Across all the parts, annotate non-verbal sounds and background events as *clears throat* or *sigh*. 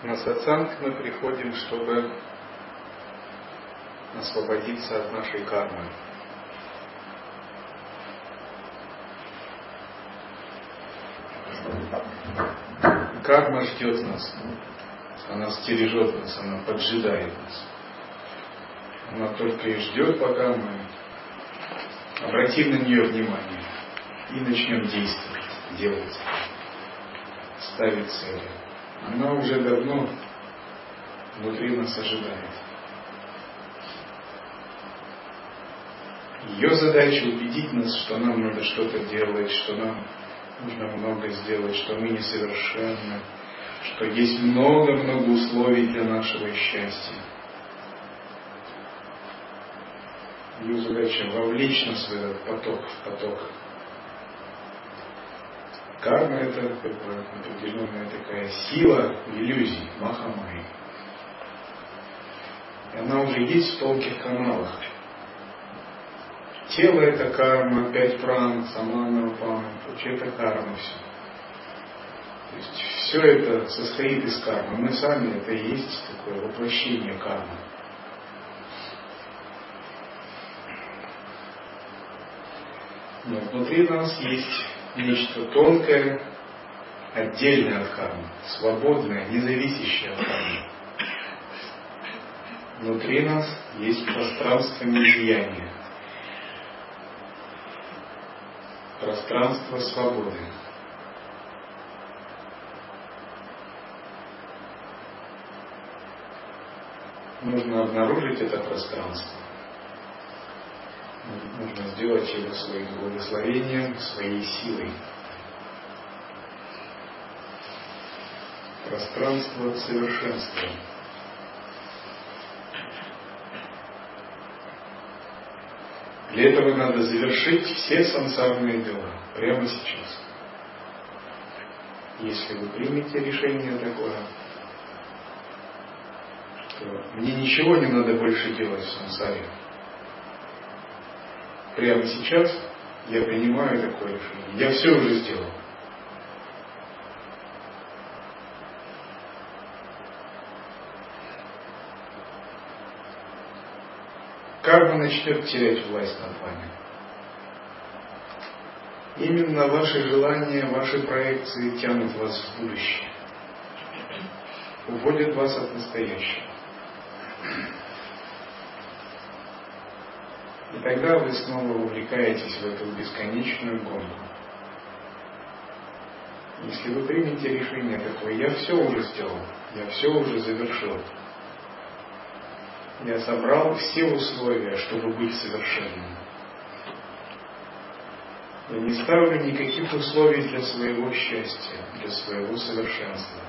На сатсанг мы приходим, чтобы освободиться от нашей кармы. Карма ждет нас, она стережет нас, она поджидает нас. Она только и ждет, пока мы обратим на нее внимание и начнем действовать, делать, ставить цели она уже давно внутри нас ожидает. Ее задача убедить нас, что нам надо что-то делать, что нам нужно много сделать, что мы несовершенны, что есть много-много условий для нашего счастья. Ее задача вовлечь нас в этот поток, в поток Карма это определенная такая сила иллюзий, махамай. Она уже есть в тонких каналах. Тело это карма, пять пран, самана прана, вообще это карма все. То есть все это состоит из кармы. Мы сами это и есть такое воплощение кармы. Но внутри нас есть нечто тонкое, отдельное от кармы, свободное, независящее от кармы. Внутри нас есть пространство неизъяния, пространство свободы. Нужно обнаружить это пространство нужно сделать его своим благословением, своей силой. Пространство совершенства. Для этого надо завершить все сансарные дела прямо сейчас. Если вы примете решение такое, то мне ничего не надо больше делать в сансаре прямо сейчас я принимаю такое решение. Я все уже сделал. Карма начнет терять власть над вами. Именно ваши желания, ваши проекции тянут вас в будущее, уводят вас от настоящего. Тогда вы снова увлекаетесь в эту бесконечную гонку. Если вы примете решение такое, я все уже сделал, я все уже завершил, я собрал все условия, чтобы быть совершенным. Я не ставлю никаких условий для своего счастья, для своего совершенства.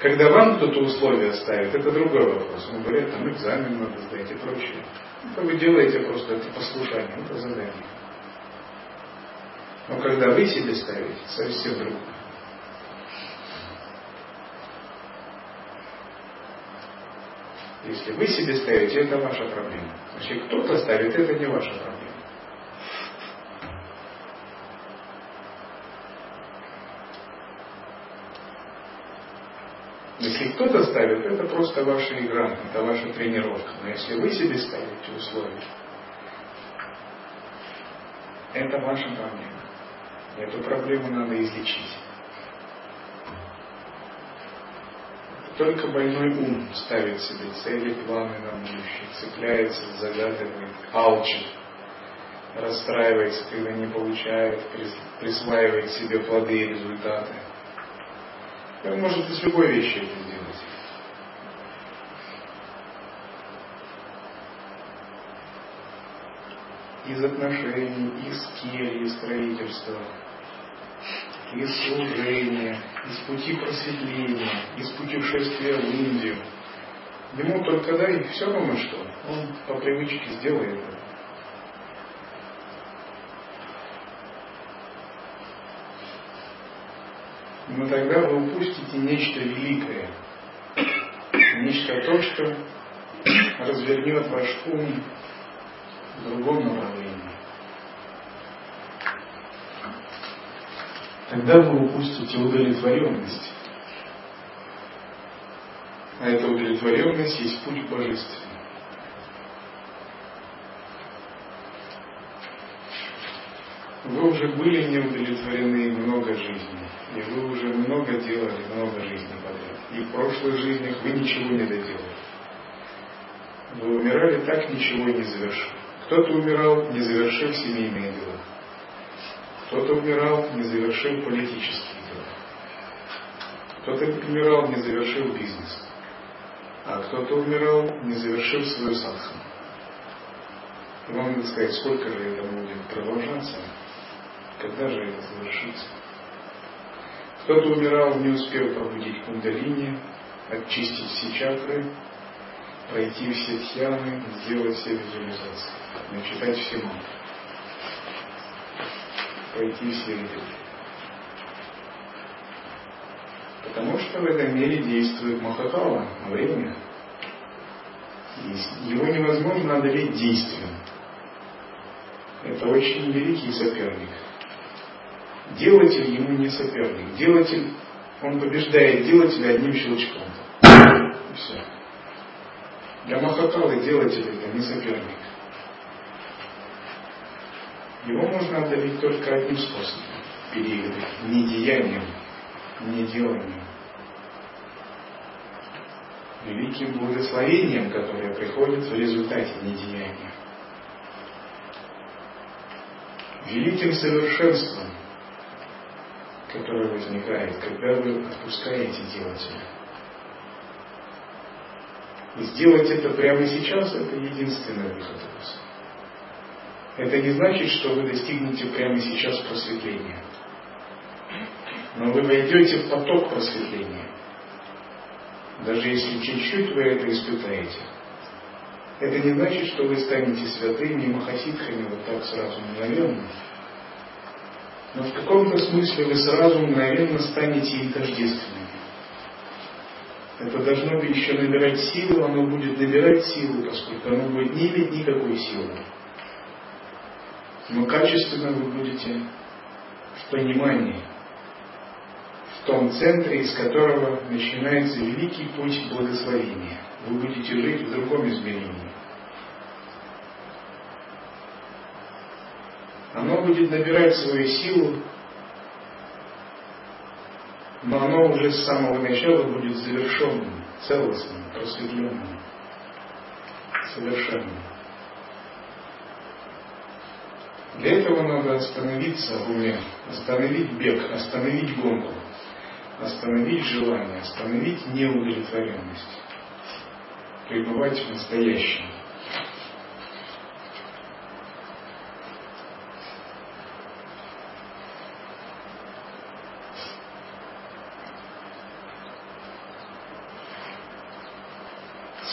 Когда вам кто-то условия ставит, это другой вопрос. Он говорит, там экзамен надо сдать и прочее. Это вы делаете просто это послушание, это задание. Но когда вы себе ставите, совсем другое. Если вы себе ставите, это ваша проблема. Значит, кто-то ставит, это не ваша проблема. Если кто-то ставит, это просто ваша игра, это ваша тренировка. Но если вы себе ставите условия, это ваша проблема. Эту проблему надо излечить. Только больной ум ставит себе цели, планы на будущее, цепляется, загадывает, алчит, расстраивается, когда не получает, присваивает себе плоды и результаты. Он может из любой вещи это сделать. Из отношений, из кельи, строительства, из служения, из пути просветления, из путешествия в Индию. Ему только дай все равно что. Он по привычке сделает это. но тогда вы упустите нечто великое, нечто то, что развернет ваш ум в другом направлении. Тогда вы упустите удовлетворенность. А эта удовлетворенность есть путь божественный. Вы уже были не удовлетворены много жизней, и вы уже много делали, много жизней подряд. И в прошлых жизнях вы ничего не доделали. Вы умирали так, ничего не завершив. Кто-то умирал, не завершив семейные дела. Кто-то умирал, не завершив политические дела. Кто-то умирал, не завершив бизнес. А кто-то умирал, не завершив свою садхану. Вам надо сказать, сколько же это будет продолжаться, когда же это завершится. Кто-то умирал, не успев пробудить кундалини, очистить все чакры, пройти все тхьяны, сделать все визуализации, начитать все мантры, пройти все ритуалы. Потому что в этом мире действует Махакала, время. Его невозможно одолеть действием. Это очень великий соперник. Делатель ему не соперник. Делатель, он побеждает делателя одним щелчком. И все. Для Махакалы делатель это не соперник. Его можно одолеть только одним способом. Периодом, не деянием, не деланием. Великим благословением, которое приходит в результате недеяния. Великим совершенством, которое возникает, когда вы отпускаете делателя. И сделать это прямо сейчас – это единственный выход у. Это не значит, что вы достигнете прямо сейчас просветления. Но вы войдете в поток просветления. Даже если чуть-чуть вы это испытаете. Это не значит, что вы станете святыми и махасидхами вот так сразу мгновенно. Но в каком-то смысле вы сразу мгновенно станете им тождественными. Это должно быть еще набирать силу, оно будет набирать силу, поскольку оно будет не иметь никакой силы. Но качественно вы будете в понимании, в том центре, из которого начинается великий путь благословения. Вы будете жить в другом измерении. Оно будет набирать свою силу, но оно уже с самого начала будет завершенным, целостным, просветленным, совершенным. Для этого надо остановиться в уме, остановить бег, остановить гонку, остановить желание, остановить неудовлетворенность, пребывать в настоящем.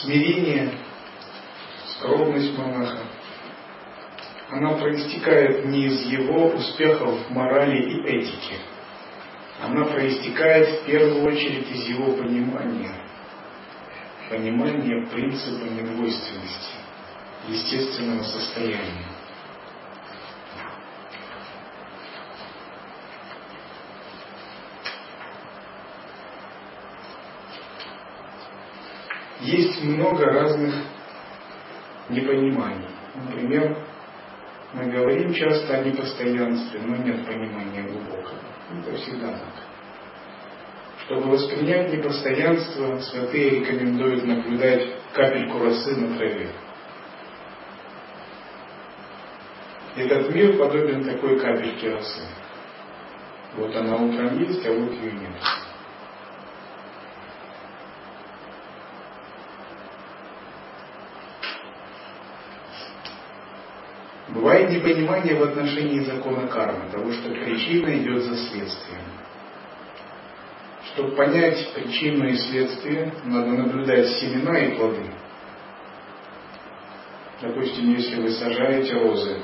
Смирение, скромность монаха – она проистекает не из его успехов в морали и этике. Она проистекает в первую очередь из его понимания. Понимания принципа недвойственности, естественного состояния. Есть много разных непониманий. Например, мы говорим часто о непостоянстве, но нет понимания глубокого. Это всегда так. Чтобы воспринять непостоянство, святые рекомендуют наблюдать капельку росы на траве. Этот мир подобен такой капельке росы. Вот она утром есть, а вот ее нет. Бывает непонимание в отношении закона кармы, того, что причина идет за следствием. Чтобы понять причину и следствие, надо наблюдать семена и плоды. Допустим, если вы сажаете розы,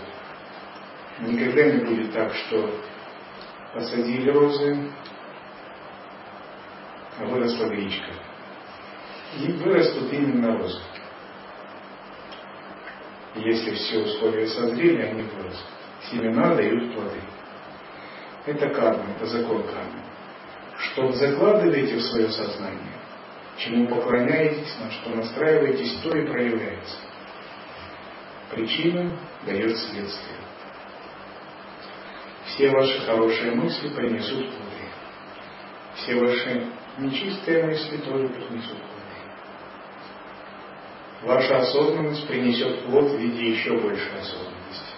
никогда не будет так, что посадили розы, а выросла гречка. И вырастут именно розы. Если все условия созрели, они вырастут. Семена дают плоды. Это карма, это закон кармы. Что закладываете в свое сознание, чему поклоняетесь, на что настраиваетесь, то и проявляется. Причина дает следствие. Все ваши хорошие мысли принесут плоды. Все ваши нечистые мысли тоже принесут плоды. Ваша осознанность принесет плод в виде еще большей осознанности.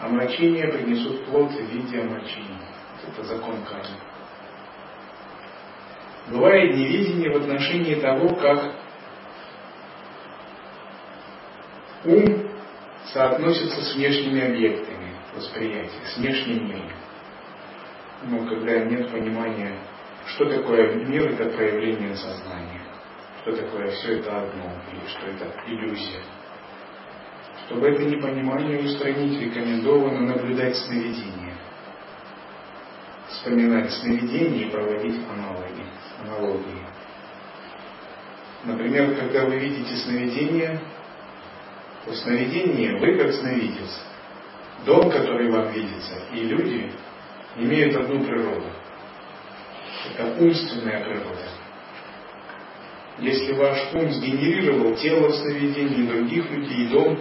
Омрачения принесут плод в виде омрачений. Это закон кармы. Бывает невидение в отношении того, как ум соотносится с внешними объектами восприятия, с внешним миром. Но когда нет понимания, что такое мир, это проявление сознания, что такое все это одно, или что это иллюзия. Чтобы это непонимание устранить, рекомендовано наблюдать сновидение, вспоминать сновидение и проводить аналоги, аналогии. Например, когда вы видите сновидение, то сновидение вы как сновидец. Дом, который вам видится, и люди имеют одну природу. Это умственная природа. Если ваш ум сгенерировал тело в сновидении других людей и дом,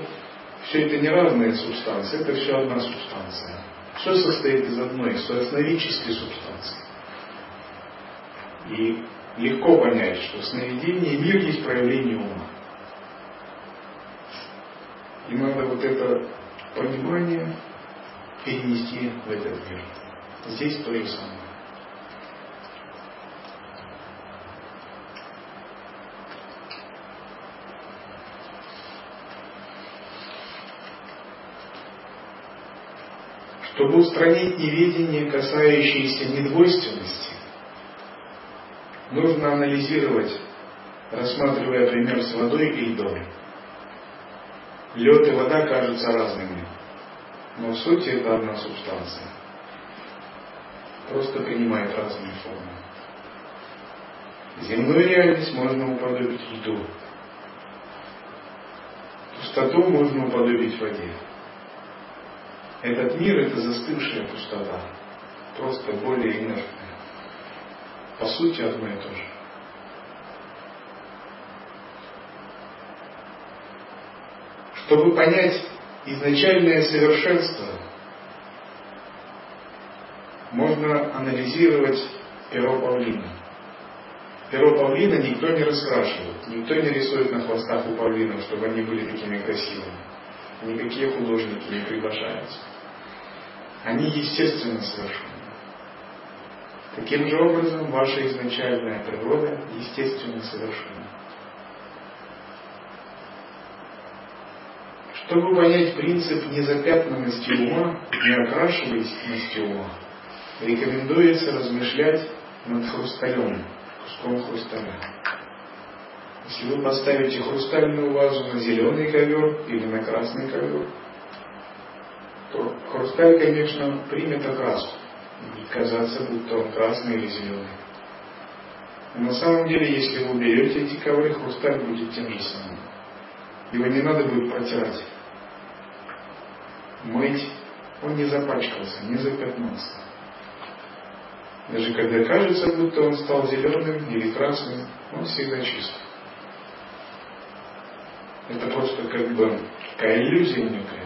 все это не разные субстанции, это все одна субстанция. Все состоит из одной, основической субстанции. И легко понять, что в сновидении мир есть проявление ума. И надо вот это понимание перенести в этот мир. Здесь то же самое. Чтобы устранить неведение, касающееся недвойственности, нужно анализировать, рассматривая пример с водой и льдом. Лед и вода кажутся разными, но в сути это одна субстанция. Просто принимает разные формы. Земную реальность можно уподобить льду. Пустоту можно уподобить воде. Этот мир – это застывшая пустота, просто более инертная. По сути, одно и то же. Чтобы понять изначальное совершенство, можно анализировать перо павлина. Перо павлина никто не раскрашивает, никто не рисует на хвостах у павлинов, чтобы они были такими красивыми. Никакие художники не приглашаются. Они естественно совершенны. Таким же образом, ваша изначальная природа естественно совершенна. Чтобы понять принцип незапятнанности ума, неокрашиваемости ума, рекомендуется размышлять над хрусталем, куском хрусталя. Если вы поставите хрустальную вазу на зеленый ковер или на красный ковер, то хрусталь, конечно, примет окраску. Будет казаться, будто он красный или зеленый. Но на самом деле, если вы уберете эти ковры, хрусталь будет тем же самым. Его не надо будет протирать мыть, он не запачкался, не запятнался. Даже когда кажется, будто он стал зеленым или красным, он всегда чист. Это просто как бы такая иллюзия некая,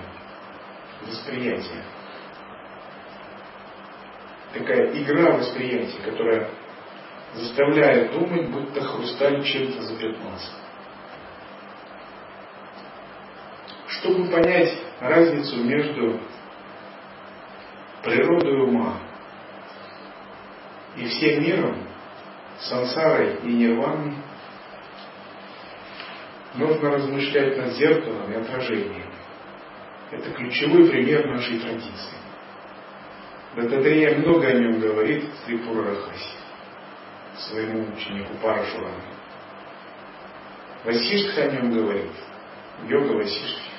восприятие. Такая игра восприятия, которая заставляет думать, будто хрусталь чем-то запятнался. Чтобы понять разницу между природой ума и всем миром, сансарой и нирваной, нужно размышлять над зеркалом и отражением. Это ключевой пример нашей традиции. Дататрея много о нем говорит Трипура Рахаси, своему ученику Парашураме. Васиштха о нем говорит, йога Васиштхи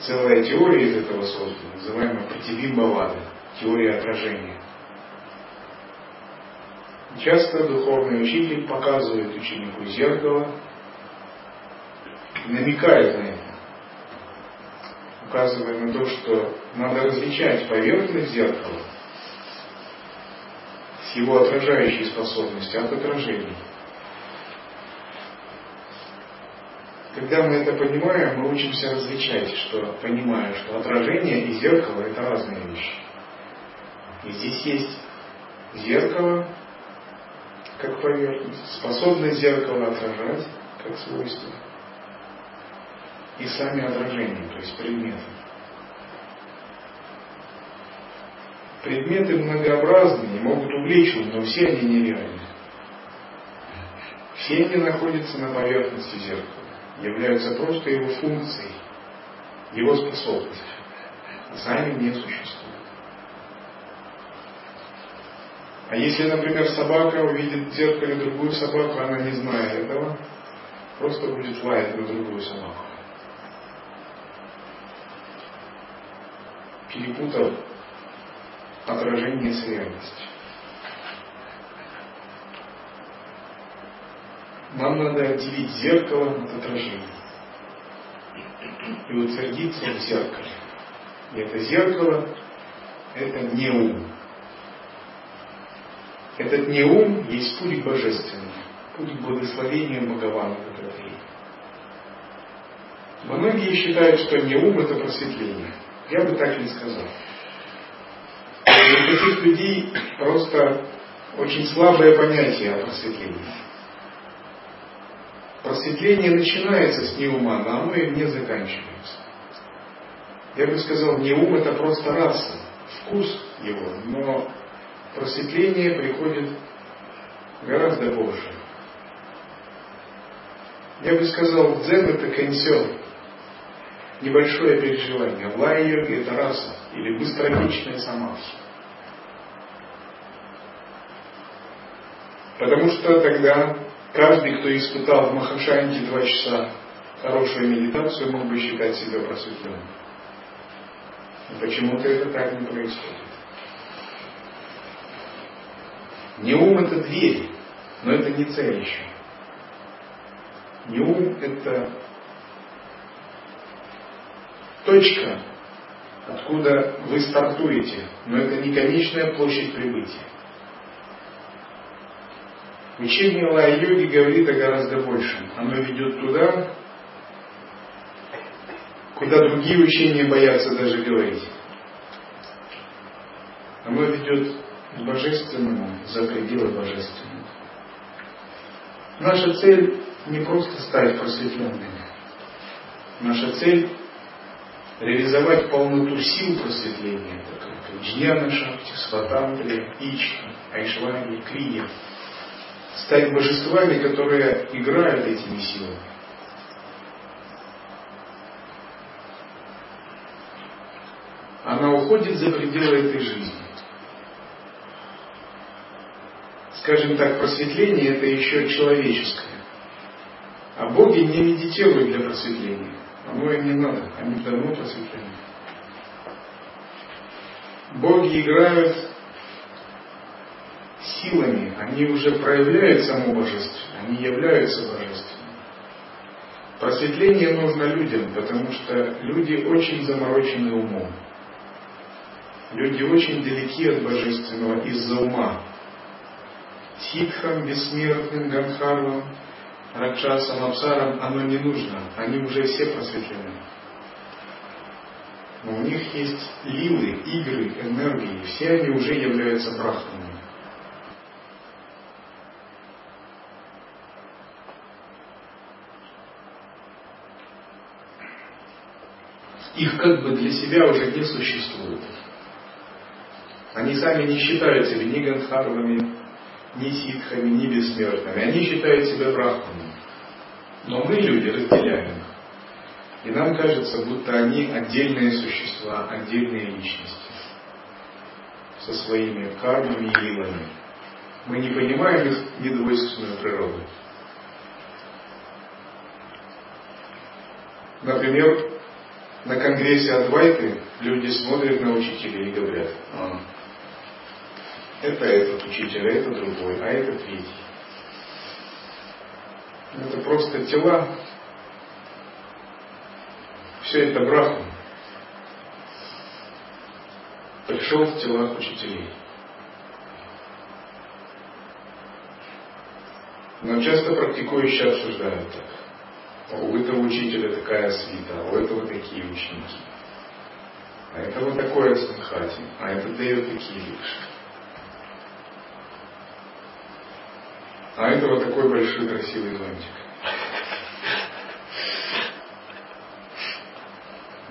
целая теория из этого создана, называемая Пратибимбавада, теория отражения. Часто духовный учитель показывает ученику зеркало и намекает на это. Указывая на то, что надо различать поверхность зеркала с его отражающей способностью от отражений. Когда мы это понимаем, мы учимся различать, что понимая, что отражение и зеркало это разные вещи. И здесь есть зеркало, как поверхность, способность зеркала отражать, как свойство, и сами отражения, то есть предметы. Предметы многообразные, могут увлечь но все они нереальны. Все они находятся на поверхности зеркала являются просто его функцией, его способностью, а сами не существуют. А если, например, собака увидит в зеркале другую собаку, она не зная этого, просто будет лаять на другую собаку. Перепутав отражение с реальностью. Нам надо отделить зеркало от отражения и утвердиться в зеркале. И это зеркало – это не ум. Этот не ум есть путь божественный, путь к благословению Бхагавана Дататрея. Многие считают, что не ум – это просветление. Я бы так не сказал. У таких людей просто очень слабое понятие о просветлении. Просветление начинается с неума, но оно и не заканчивается. Я бы сказал, не ум это просто раса, вкус его, но просветление приходит гораздо позже. Я бы сказал, дзен это кэнсё, небольшое переживание. Лай-йоги это раса или быстротечная самадхи. Потому что тогда Каждый, кто испытал в Махашанте два часа хорошую медитацию, мог бы считать себя просветленным. Почему-то это так не происходит. Не ум это дверь, но это не цель еще. Не ум это точка, откуда вы стартуете, но это не конечная площадь прибытия. Учение лай-йоги говорит о гораздо большем. Оно ведет туда, куда другие учения боятся даже говорить. Оно ведет к божественному за пределы божественного. Наша цель не просто стать просветленными. Наша цель реализовать полноту сил просветления, как Джняна Шакти, Сватантри, Ичка, Айшварья, Крия, стать божествами, которые играют этими силами. Она уходит за пределы этой жизни. Скажем так, просветление это еще человеческое. А боги не медитируют для просветления. Оно им не надо, они давно просветлены. Боги играют силами, они уже проявляют само божество, они являются божественными. Просветление нужно людям, потому что люди очень заморочены умом. Люди очень далеки от божественного из-за ума. Ситхам, бессмертным, Ганхарвам, Ракшасам, Апсарам оно не нужно. Они уже все просветлены. Но у них есть лилы, игры, энергии. Все они уже являются брахманами. их как бы для себя уже не существует. Они сами не считают себя ни гандхарвами, ни ситхами, ни бессмертными. Они считают себя брахманами. Но мы, люди, разделяем их. И нам кажется, будто они отдельные существа, отдельные личности со своими кармами и лилами. Мы не понимаем их недвойственную природу. Например, на конгрессе Адвайты люди смотрят на учителей и говорят, а, это этот учитель, а это другой, а это третий. Это просто тела. Все это брахма. пришел в телах учителей. Но часто практикующие обсуждают так. У этого учителя такая свита, а у этого такие ученики. А это вот такое санхати, а это дает такие лишь. А это вот такой большой красивый зонтик.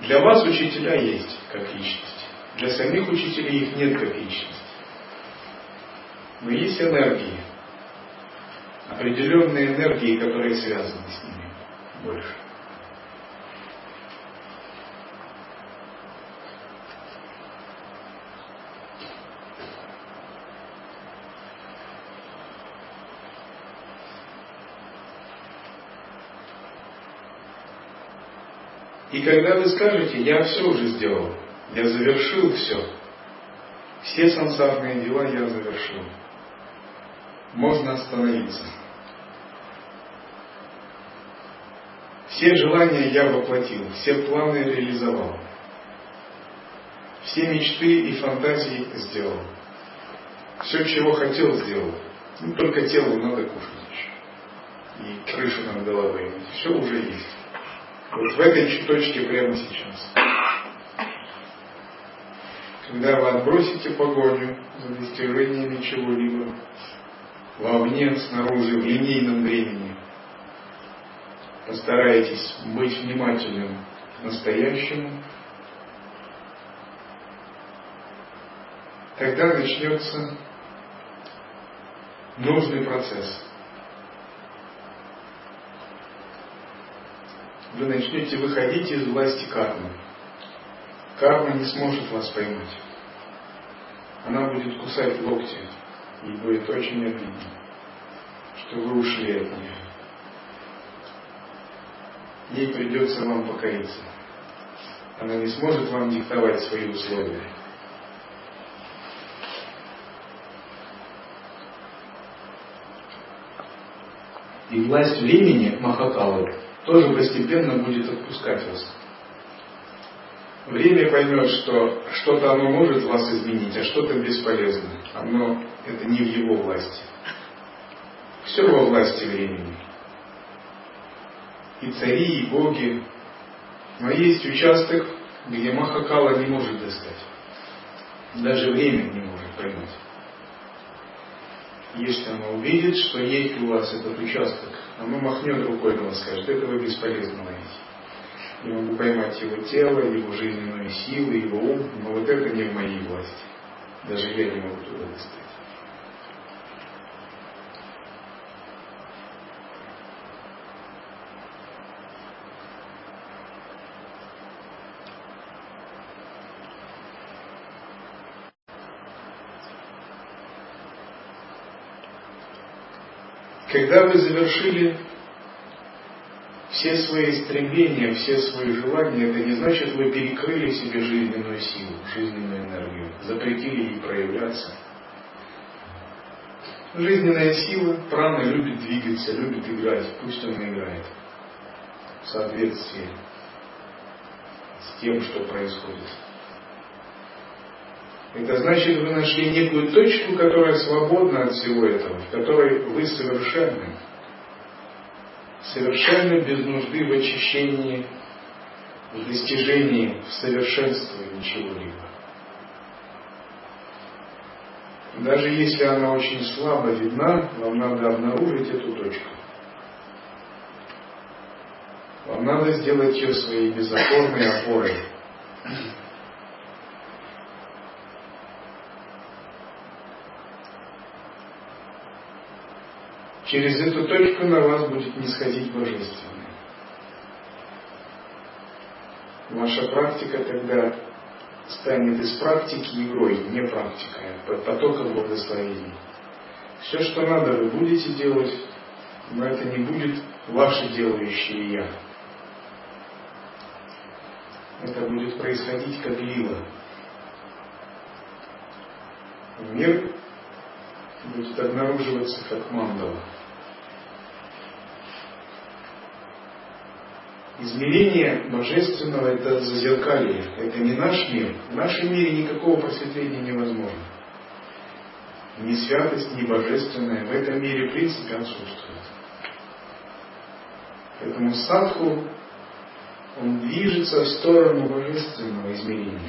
Для вас учителя есть как личность. Для самих учителей их нет как личность. Но есть энергии, определенные энергии, которые связаны с ними больше. Когда вы скажете, я все уже сделал, я завершил все, все сансарные дела я завершил, можно остановиться. Все желания я воплотил, все планы реализовал, все мечты и фантазии сделал, все, чего хотел, сделал. Ну, только телу надо кушать еще. И крышу над головой. Все уже есть. Вот в этой точке прямо сейчас. Когда вы отбросите погоню за достижениями чего-либо, вовне, снаружи, в линейном времени, постарайтесь быть внимательным к настоящему, тогда начнется нужный процесс – вы начнете выходить из власти кармы. Карма не сможет вас поймать. Она будет кусать локти, и будет очень обидно, что вы ушли от нее. Ей придется вам покориться. Она не сможет вам диктовать свои условия. И власть времени Махакалы тоже постепенно будет отпускать вас. Время поймет, что что-то оно может вас изменить, а что-то бесполезно. Оно это не в его власти. Все во власти времени. И цари, и боги. Но есть участок, где Махакала не может достать. Даже время не может поймать. Если она увидит, что есть у вас этот участок, оно махнет рукой на вас, скажет, этого бесполезно найти. Я могу поймать его тело, его жизненную силу, его ум, но вот это не в моей власти. Даже я не могу туда достать. Когда вы завершили все свои стремления, все свои желания, это не значит, вы перекрыли себе жизненную силу, жизненную энергию, запретили ей проявляться. Жизненная сила, прана любит двигаться, любит играть, пусть он играет в соответствии с тем, что происходит. Это значит, вы нашли некую точку, которая свободна от всего этого, в которой вы совершенны. Совершенно без нужды в очищении, в достижении, в совершенствовании чего-либо. Даже если она очень слабо видна, вам надо обнаружить эту точку. Вам надо сделать ее своей безопорной опорой. Через эту точку на вас будет не сходить Божественное. Ваша практика тогда станет из практики игрой, не практикой, а потоком благословений. Все, что надо, вы будете делать, но это не будет ваше делающее «я». Это будет происходить как лила. Мир будет обнаруживаться как мандала. Измерение божественного – это зазеркалье, это не наш мир. В нашем мире никакого просветления невозможно. Ни святость, ни божественное в этом мире в принципе отсутствует. Поэтому садху, он движется в сторону божественного измерения.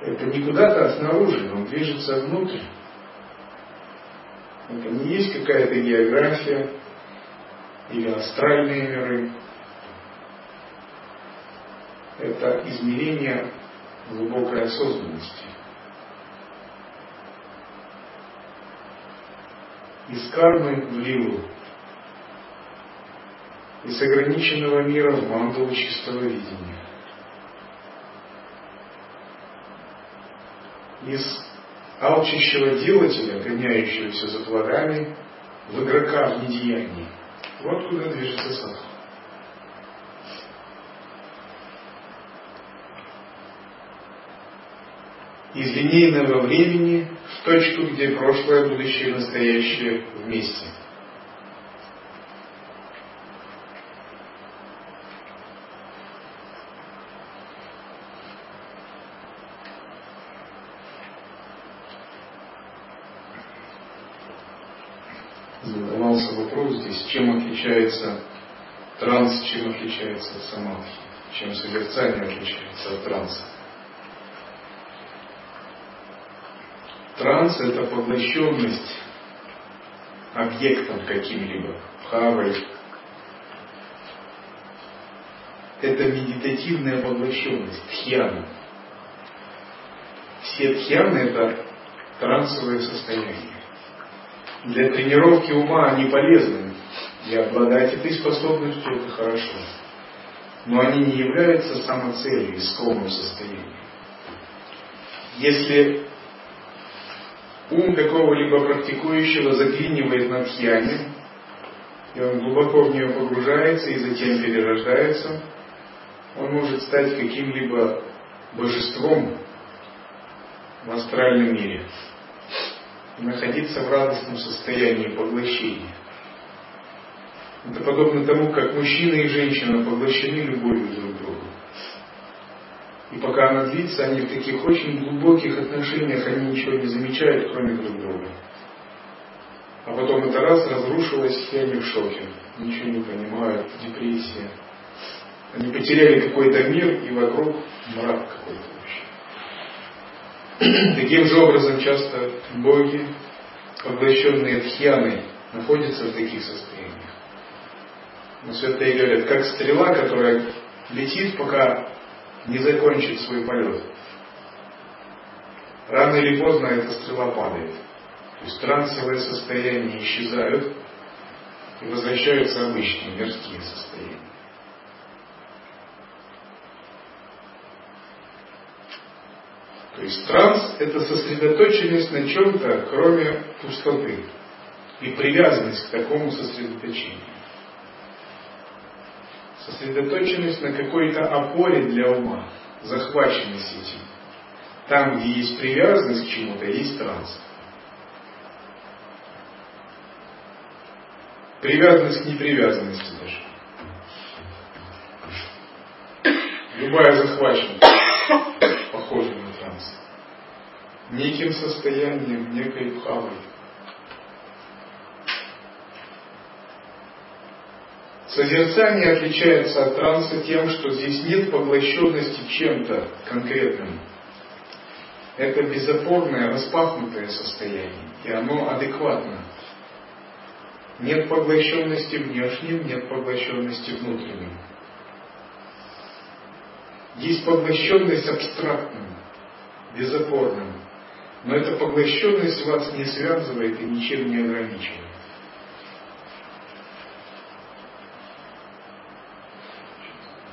Это не куда-то снаружи, он движется внутрь. Это не есть какая-то география или астральные миры. Это измерение глубокой осознанности. Из кармы в лилу, из ограниченного мира в мандалу чистого видения. Из алчащего делателя, гоняющегося за плодами, в игрока в недеянии. Вот куда движется садху. Из линейного времени в точку, где прошлое, будущее и настоящее вместе – чем отличается транс, чем отличается самадхи, чем созерцание отличается от транса. Транс – это поглощенность объектом каким-либо, бхавой. Это медитативная поглощенность, тхьяна. Все тхьяны – это трансовое состояние. Для тренировки ума они полезны, и обладать этой способностью это хорошо. Но они не являются самоцелью, искомым состоянием. Если ум какого-либо практикующего заклинивает над хьяни, и он глубоко в нее погружается и затем перерождается, он может стать каким-либо божеством в астральном мире находиться в радостном состоянии поглощения. Это подобно тому, как мужчина и женщина поглощены любовью друг к другу. И пока она длится, они в таких очень глубоких отношениях, они ничего не замечают, кроме друг друга. А потом это раз разрушилось, и они в шоке. Ничего не понимают, депрессия. Они потеряли какой-то мир, и вокруг мрак какой-то вообще. *clears throat* Таким же образом часто боги, поглощенные тхьяной, находятся в таких состояниях. Но святые говорят, как стрела, которая летит, пока не закончит свой полет. Рано или поздно эта стрела падает. То есть трансовые состояния исчезают и возвращаются обычные мирские состояния. То есть транс – это сосредоточенность на чем-то, кроме пустоты, и привязанность к такому сосредоточению сосредоточенность на какой-то опоре для ума, захваченность этим. Там, где есть привязанность к чему-то, есть транс. Привязанность к непривязанности даже. Любая захваченность похожа на транс. Неким состоянием, некой бхавой. Созерцание отличается от транса тем, что здесь нет поглощенности чем-то конкретным. Это безопорное, распахнутое состояние, и оно адекватно. Нет поглощенности внешним, нет поглощенности внутренним. Есть поглощенность абстрактным, безопорным, но эта поглощенность вас не связывает и ничем не ограничивает.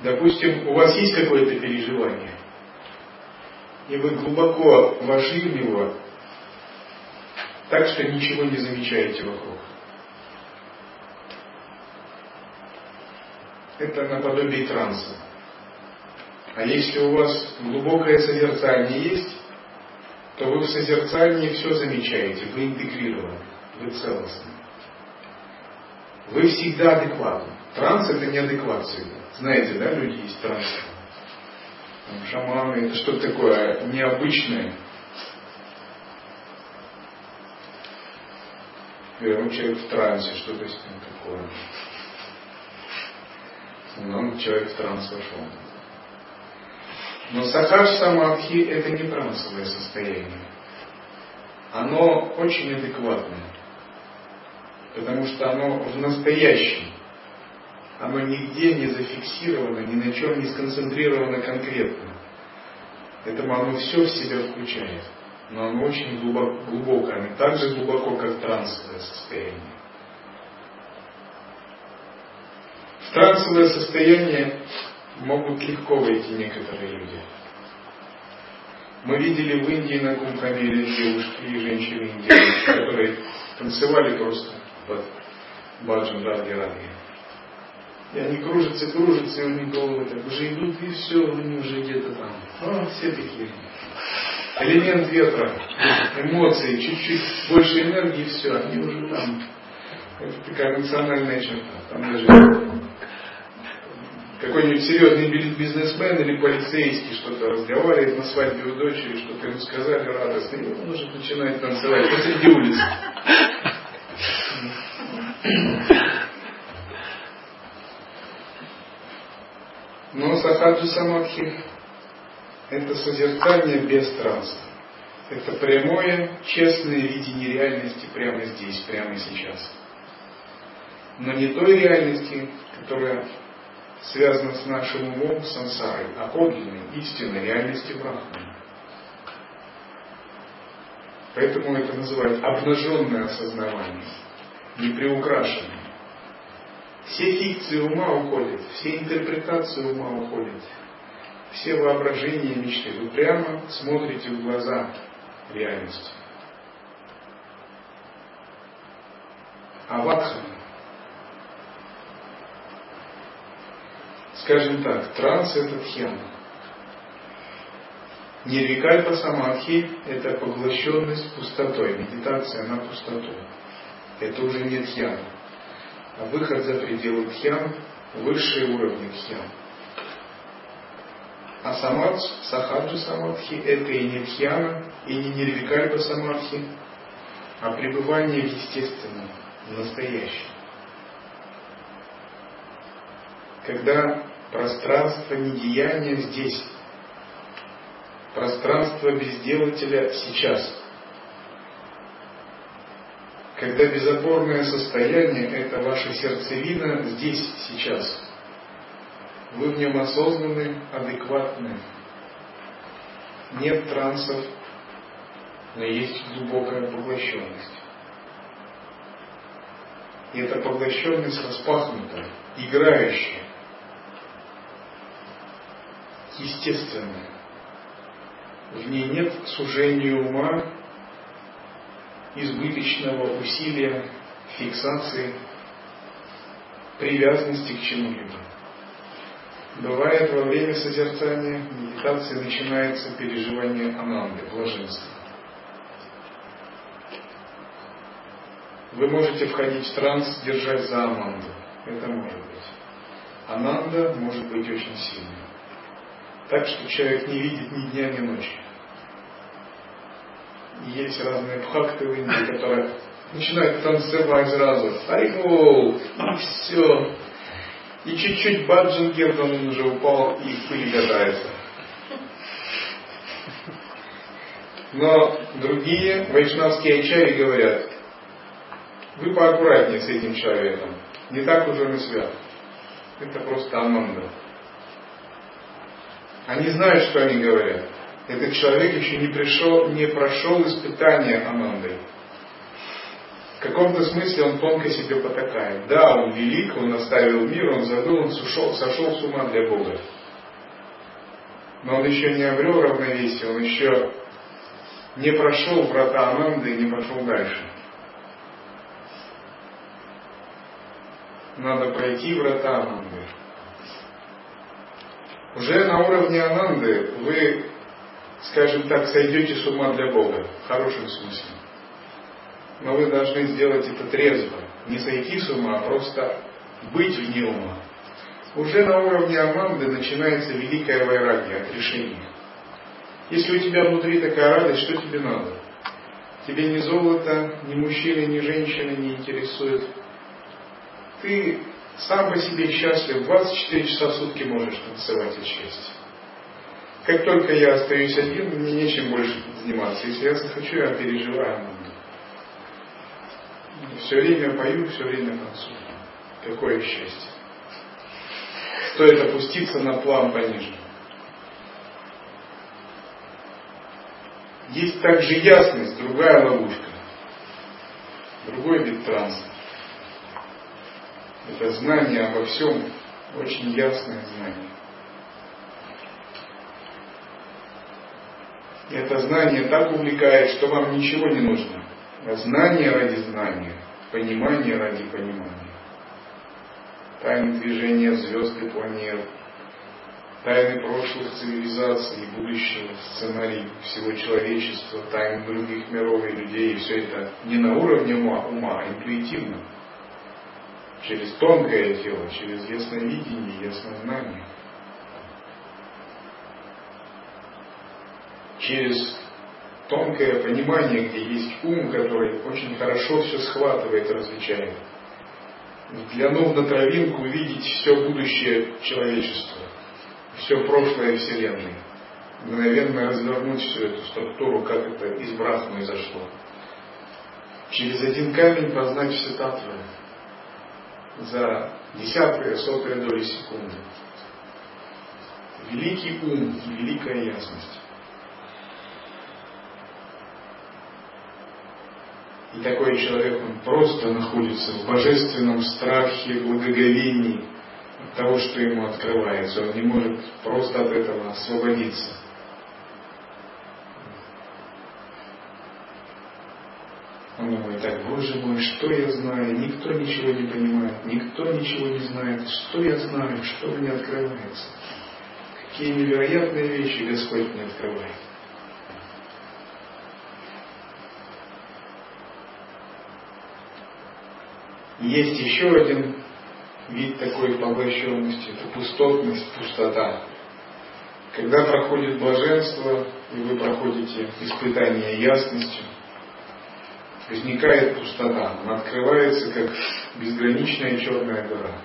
Допустим, у вас есть какое-то переживание, и вы глубоко вошли в него, так что ничего не замечаете вокруг. Это наподобие транса. А если у вас глубокое созерцание есть, то вы в созерцании все замечаете, вы интегрированы, вы целостны. Вы всегда адекватны. Транс это неадеквация. Знаете, да, люди есть транс. Шаманы это что-то такое необычное. Берем человек в трансе, что-то с ним такое. Но человек в транс вошел. Но сахадж самадхи это не трансовое состояние. Оно очень адекватное. Потому что оно в настоящем. Оно нигде не зафиксировано, ни на чем не сконцентрировано конкретно. Поэтому оно все в себя включает. Но оно очень глубоко, глубокое. Так же глубоко, как трансовое состояние. В трансовое состояние могут легко войти некоторые люди. Мы видели в Индии на Кумхамеле девушки и женщины Индии, которые танцевали просто под Баджан Ради Ради. И они кружатся, кружатся, и у них головы так уже идут, и все, они уже где-то там. А, все такие. Элемент ветра, эмоции, чуть-чуть больше энергии, все, они уже там. Это такая национальная черта. Там даже какой-нибудь серьезный бизнесмен или полицейский что-то разговаривает на свадьбе у дочери, что-то ему сказали радостно, и он уже начинает танцевать посреди улицы. Но сахаджи самадхи – это созерцание без транса. Это прямое, честное видение реальности прямо здесь, прямо сейчас. Но не той реальности, которая связано с нашим умом, сансарой, а подлинной, истинной реальности Брахмана. Поэтому это называют обнаженное осознавание, не приукрашенное. Все фикции ума уходят, все интерпретации ума уходят, все воображения и мечты. Вы прямо смотрите в глаза реальности. А ватхана скажем так, транс это тхьяна. Нирвикальпа самадхи – это поглощенность пустотой, медитация на пустоту. Это уже не тхьяна. А выход за пределы тхьян – высшие уровни тхьян. А самадж, сахаджи самадхи – это и не тхьяна, и не нирвикальпа самадхи, а пребывание в естественном, в настоящем. Когда Пространство недеяния здесь. Пространство безделателя сейчас. Когда безопорное состояние – это ваша сердцевина здесь, сейчас. Вы в нем осознаны, адекватны. Нет трансов, но есть глубокая поглощенность. И эта поглощенность распахнута, играющая естественная. В ней нет сужения ума, избыточного усилия, фиксации, привязанности к чему-либо. Бывает во время созерцания медитации начинается переживание ананды, блаженства. Вы можете входить в транс, держать за ананду. Это может быть. Ананда может быть очень сильной так, что человек не видит ни дня, ни ночи. Есть разные бхакты в Индии, которые начинают танцевать сразу. Айгол! И все. И чуть-чуть баджан Гердан он уже упал и в пыль катается. Но другие вайшнавские ачари говорят, вы поаккуратнее с этим человеком. Не так уже он свят. Это просто ананда. Они знают, что они говорят. Этот человек еще не пришел, не прошел испытание Анандой. В каком-то смысле он тонко себе потакает. Да, он велик, он оставил мир, он забыл, он сошел, сошел с ума для Бога. Но он еще не обрел равновесие, он еще не прошел врата Ананды и не пошел дальше. Надо пройти врата Ананды. Уже на уровне Ананды вы, скажем так, сойдете с ума для Бога, в хорошем смысле. Но вы должны сделать это трезво. Не сойти с ума, а просто быть вне ума. Уже на уровне Аманды начинается великая вайрагия, отрешение. Если у тебя внутри такая радость, что тебе надо? Тебе ни золото, ни мужчины, ни женщины не интересуют. Ты сам по себе счастлив, 24 часа в сутки можешь танцевать от счастья. Как только я остаюсь один, мне нечем больше заниматься. Если я захочу, я переживаю. Все время пою, все время танцую. Какое счастье. Стоит опуститься на план пониже. Есть также ясность, другая ловушка, другой вид транса. Это знание обо всем, очень ясное знание. И это знание так увлекает, что вам ничего не нужно. А знание ради знания, понимание ради понимания. Тайны движения звезд и планет, тайны прошлых цивилизаций и будущего, сценарий всего человечества, тайны других миров и людей, и все это не на уровне ума, ума а интуитивно, через тонкое тело, через ясновидение, яснознание, через тонкое понимание, где есть ум, который очень хорошо все схватывает, различает. Взглянув на травинку, увидеть все будущее человечества все прошлое Вселенной. Мгновенно развернуть всю эту структуру, как это из Брахмы изошло. Через один камень познать все татвы за десятые, сотые доли секунды. Великий ум и великая ясность. И такой человек, он просто находится в божественном страхе, благоговении, того, что ему открывается. Он не может просто от этого освободиться. Он думает, так, Боже мой, что я знаю? Никто ничего не понимает, никто ничего не знает. Что я знаю? Что мне открывается? Какие невероятные вещи Господь мне открывает. Есть еще один вид такой поглощенности, это пустотность, пустота. Когда проходит блаженство, и вы проходите испытание ясностью, возникает пустота. Она открывается, как безграничная черная гора.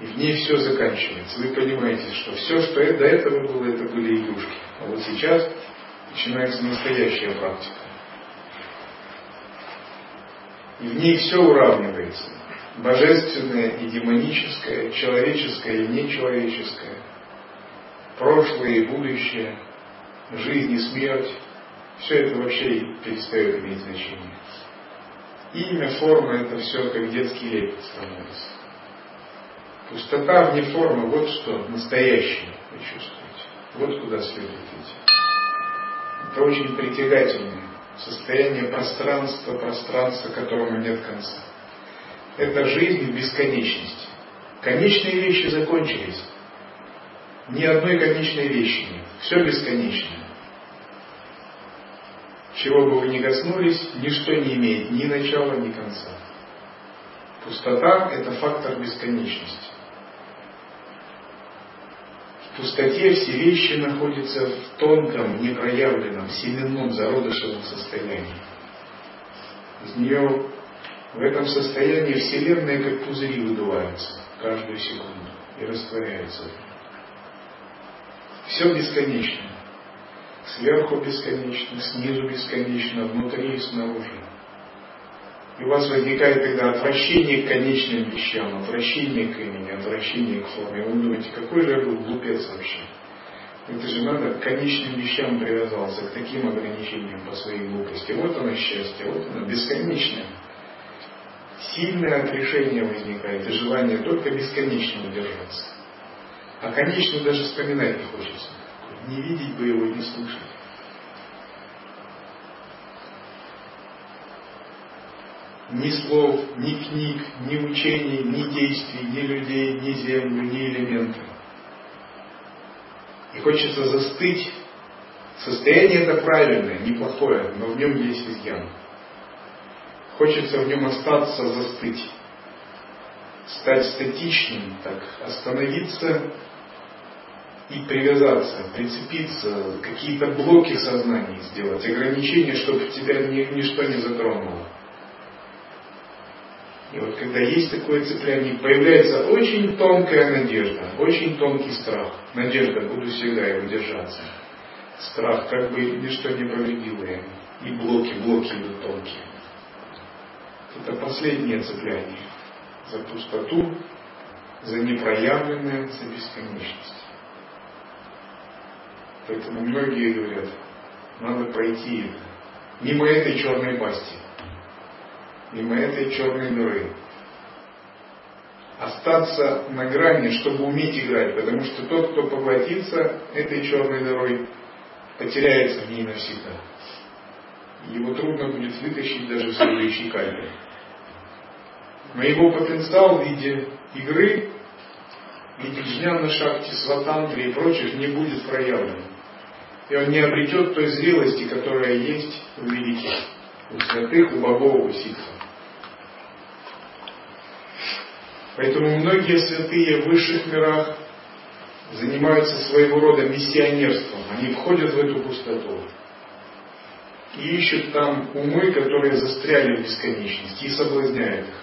И в ней все заканчивается. Вы понимаете, что все, что до этого было, это были игрушки. А вот сейчас начинается настоящая практика. И в ней все уравнивается божественное и демоническое, человеческое и нечеловеческое, прошлое и будущее, жизнь и смерть, все это вообще перестает иметь значение. Имя, форма – это все как детский лепет становится. Пустота вне формы – вот что настоящее вы чувствуете. Вот куда следует идти. Это очень притягательное состояние пространства, пространства, которому нет конца это жизнь в бесконечности. Конечные вещи закончились. Ни одной конечной вещи нет. Все бесконечное. Чего бы вы ни коснулись, ничто не имеет ни начала, ни конца. Пустота – это фактор бесконечности. В пустоте все вещи находятся в тонком, непроявленном, семенном, зародышевом состоянии. Из нее в этом состоянии Вселенная как пузыри выдувается каждую секунду и растворяется. Все бесконечно. Сверху бесконечно, снизу бесконечно, внутри и снаружи. И у вас возникает тогда отвращение к конечным вещам, отвращение к имени, отвращение к форме. Вы думаете, какой же я был глупец вообще? Это же надо к конечным вещам привязался, к таким ограничениям по своей глупости. Вот оно счастье, вот оно бесконечное сильное отрешение возникает и желание только бесконечно удержаться. А конечно даже вспоминать не хочется. Не видеть бы его, не слушать. Ни слов, ни книг, ни учений, ни действий, ни людей, ни землю, ни элементы. И хочется застыть. Состояние это правильное, неплохое, но в нем есть изъян. Хочется в нем остаться, застыть. стать статичным, так остановиться и привязаться, прицепиться, какие-то блоки сознания сделать, ограничения, чтобы тебя ни, ничто не затронуло. И вот когда есть такое цепляние, появляется очень тонкая надежда, очень тонкий страх. Надежда, буду всегда его держаться. Страх, как бы ничто не повредило я. И блоки, блоки идут тонкие. Это последнее цепляние за пустоту, за непроявленное, за бесконечность. Поэтому многие говорят, надо пройти. Мимо этой черной пасти, мимо этой черной дыры. Остаться на грани, чтобы уметь играть, потому что тот, кто поглотится этой черной дырой, потеряется в ней навсегда. Его трудно будет вытащить даже в следующей кальпе. Но его потенциал в виде игры, в виде джняна шахти, сватантри и прочих не будет проявлен. И он не обретет той зрелости, которая есть у великих, у святых, у богов, у ситхов. Поэтому многие святые в высших мирах занимаются своего рода миссионерством. Они входят в эту пустоту и ищут там умы, которые застряли в бесконечности и соблазняют их.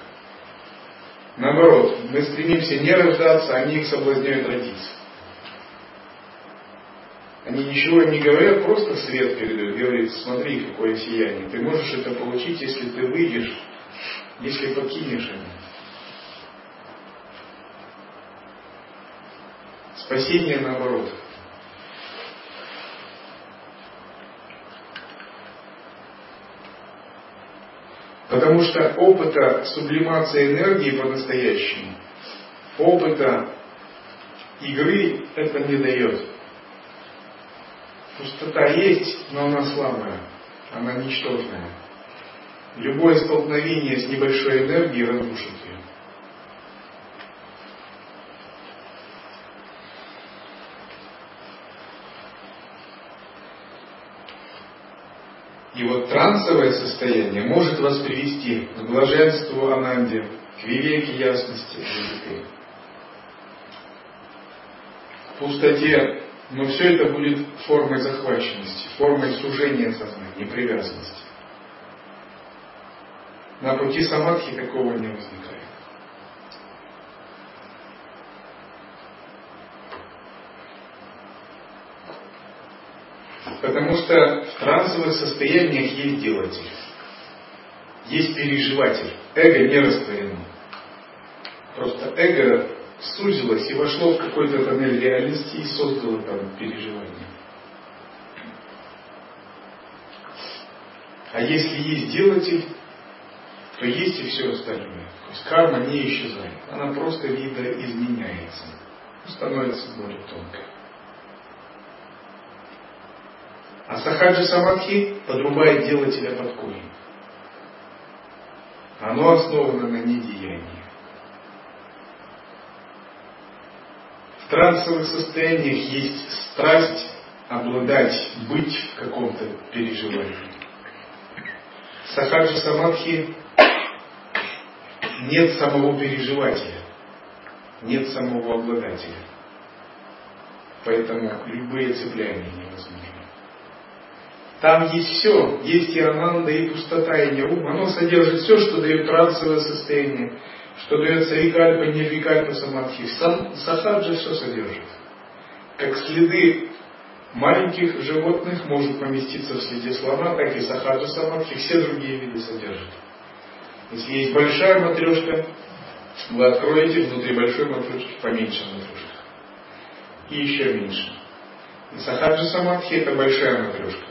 Наоборот, мы стремимся не рождаться, они их соблазняют родиться. Они ничего не говорят, просто свет передают, говорят, смотри, какое сияние. Ты можешь это получить, если ты выйдешь, если покинешь это. Спасение наоборот. Потому что опыта сублимации энергии по-настоящему, опыта игры это не дает. Пустота есть, но она слабая, она ничтожная. Любое столкновение с небольшой энергией разрушит ее. И вот трансовое состояние может вас привести к блаженству Ананде, к вивеке ясности к пустоте, но все это будет формой захваченности, формой сужения сознания, привязанности. На пути самадхи такого не возникает. Потому что в трансовых состояниях есть делатель, есть переживатель. Эго не растворено. Просто эго сузилось и вошло в какой-то тоннель реальности и создало там переживание. А если есть делатель, то есть и все остальное. То есть карма не исчезает. Она просто видоизменяется. Становится более тонкой. А сахаджи самадхи подрубает делателя под корень. Оно основано на недеянии. В трансовых состояниях есть страсть обладать, быть в каком-то переживании. Сахаджи самадхи нет самого переживателя, нет самого обладателя. Поэтому любые цепляния. Там есть все. Есть и ананда, и пустота, и нерум. Оно содержит все, что дает трансовое состояние, что дает савикальпа, нирвикальпа, самадхи. Сам сахаджа все содержит. Как следы маленьких животных может поместиться в следе слона, так и сахаджа самадхи все другие виды содержат. Если есть большая матрешка, вы откроете внутри большой матрешки поменьше матрешка. И еще меньше. И сахаджа самадхи это большая матрешка.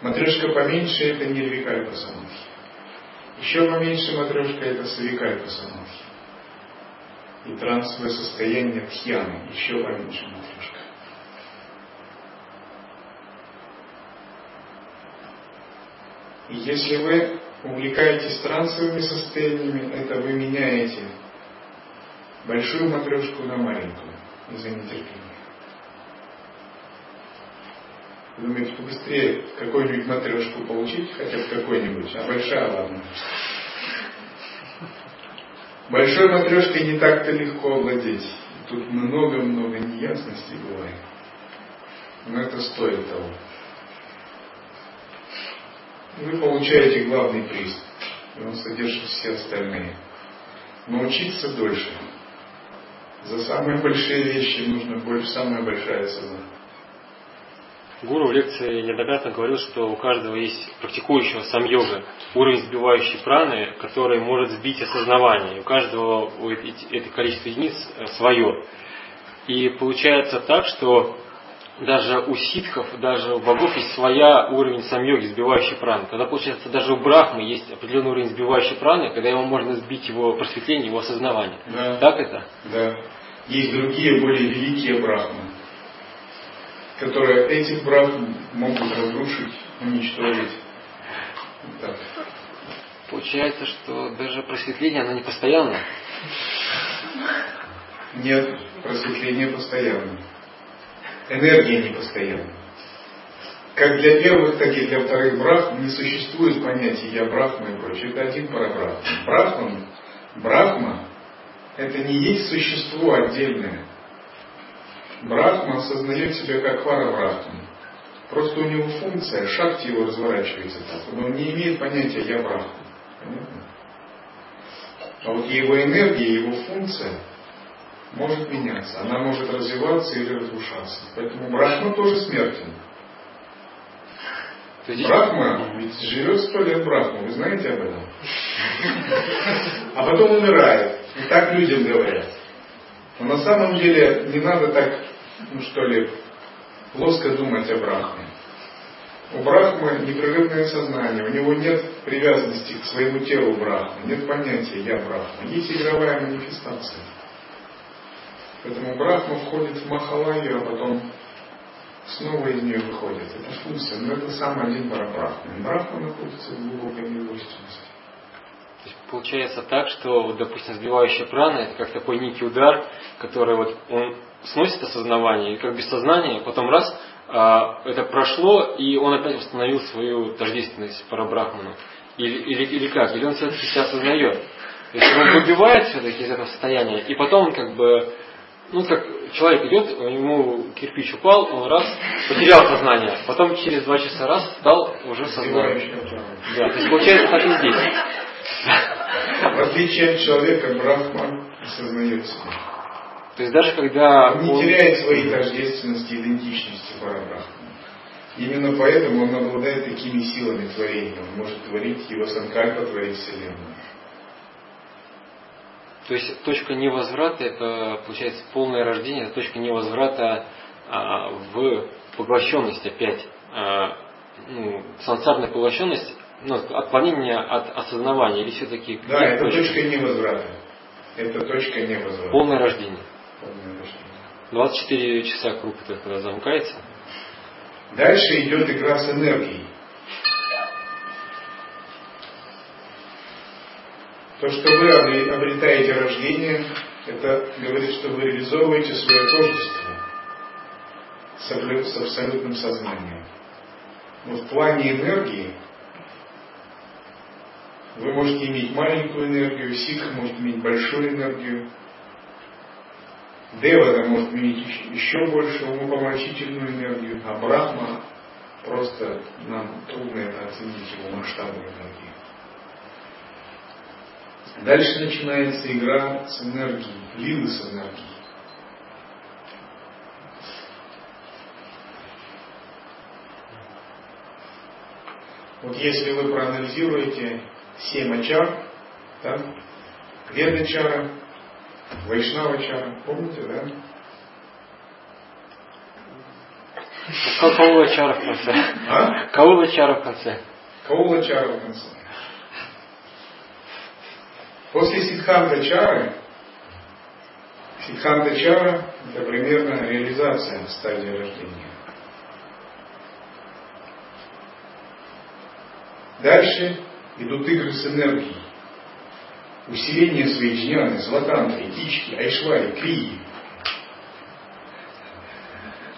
Матрешка поменьше это нирвикальпа самадхи. Еще поменьше матрешка это савикальпа самадхи. И трансовое состояние тхьяны еще поменьше матрешка. И если вы увлекаетесь трансовыми состояниями, это вы меняете большую матрешку на маленькую из-за нетерпения. Вы думаете, побыстрее какую-нибудь матрешку получить, хотя бы какой-нибудь, а большая ладно. Большой матрешкой не так-то легко овладеть. Тут много-много неясностей бывает. Но это стоит того. Вы получаете главный приз. И он содержит все остальные. Научиться дольше. За самые большие вещи нужно больше, самая большая цена. Гуру в лекции неоднократно говорил, что у каждого есть практикующего сам йога уровень сбивающей праны, который может сбить осознавание. У каждого это количество единиц э, свое. И получается так, что даже у ситхов, даже у богов есть своя уровень сам-йоги, сбивающей праны. Когда получается даже у брахмы есть определенный уровень сбивающей праны, когда его можно сбить его просветление, его осознавание. Да. Так это? Да. Есть другие более великие брахмы которые этих брахм могут разрушить, уничтожить. Так. Получается, что даже просветление, оно не постоянно. Нет, просветление постоянно. Энергия не постоянна. Как для первых, так и для вторых брахм не существует понятия «я брахма» и прочее. Это один парабрахма. Брахман, брахма – это не есть существо отдельное. Брахма осознает себя как вара Брахма. Просто у него функция, шахти его разворачивается так. Он не имеет понятия «я Брахма». Понятно? А вот его энергия, его функция может меняться. Она может развиваться или разрушаться. Поэтому Брахма тоже смертен. Брахма ведь живет сто лет Брахма, вы знаете об этом? А потом умирает. И так людям говорят. Но на самом деле не надо так ну что ли, плоско думать о Брахме. У Брахмы непрерывное сознание, у него нет привязанности к своему телу Брахмы, нет понятия «я Брахма». Есть игровая манифестация. Поэтому Брахма входит в Махалаю, а потом снова из нее выходит. Это функция, но это сам один Брахма. Брахма находится в глубокой невольственности. Получается так, что, допустим, сбивающая прана это как такой некий удар, который вот он сносит осознавание, и как без сознания, потом раз, а, это прошло, и он опять восстановил свою тождественность парабрахману. Или, или, или как? Или он все-таки себя осознает. То есть он выбивает все-таки из этого состояния, и потом он как бы, ну как человек идет, ему кирпич упал, он раз, потерял сознание, потом через два часа раз стал уже сознание. Да, то есть получается так и здесь. В отличие от человека, Брахман осознает себя. То есть даже когда он не он... теряет своей тождественности, идентичности Парабрахмана. Именно поэтому он обладает такими силами творения. Он может творить его санкальпа, творить Вселенную. То есть точка невозврата это получается полное рождение, это точка невозврата а, в поглощенность опять. А, ну, сансарная поглощенность, ну, отклонение от осознавания или все-таки. Да, это точка? точка невозврата. Это точка невозврата. Полное рождение. 24 часа круг это когда замыкается. Дальше идет игра с энергией. То, что вы обретаете рождение, это говорит, что вы реализовываете свое тождество с абсолютным сознанием. Но в плане энергии вы можете иметь маленькую энергию, сикха может иметь большую энергию, Дева может иметь еще больше умопомрачительную энергию, а Брахма просто нам трудно это оценить, его масштабы энергии. Дальше начинается игра с энергией, лилы с энергией. Вот если вы проанализируете семь ачар, да, Веда чара, Вайшнава чара, помните, да? Каула чара в конце. А? Каула чара в конце. Каула чара в конце. После Сидханта чары, Сидханта чара это примерно реализация стадии рождения. Дальше идут игры с энергией усиление своей джняны, златантры, ички, айшвари, крии.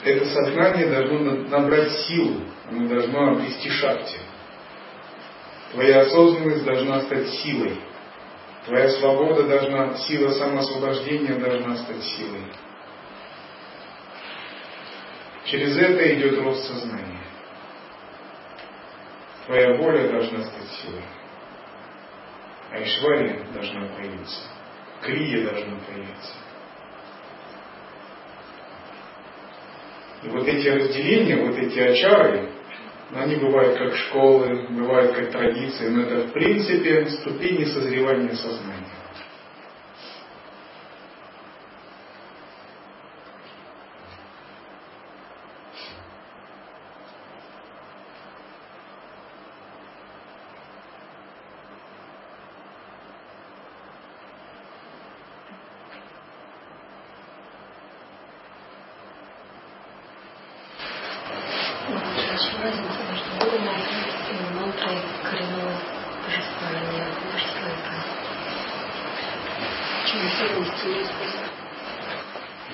Это сознание должно набрать силу, оно должно обрести шахте. Твоя осознанность должна стать силой. Твоя свобода должна, сила самоосвобождения должна стать силой. Через это идет рост сознания. Твоя воля должна стать силой. Айшвария должна появиться. Крия должна появиться. И вот эти разделения, вот эти очары, они бывают как школы, бывают как традиции, но это в принципе ступени созревания сознания.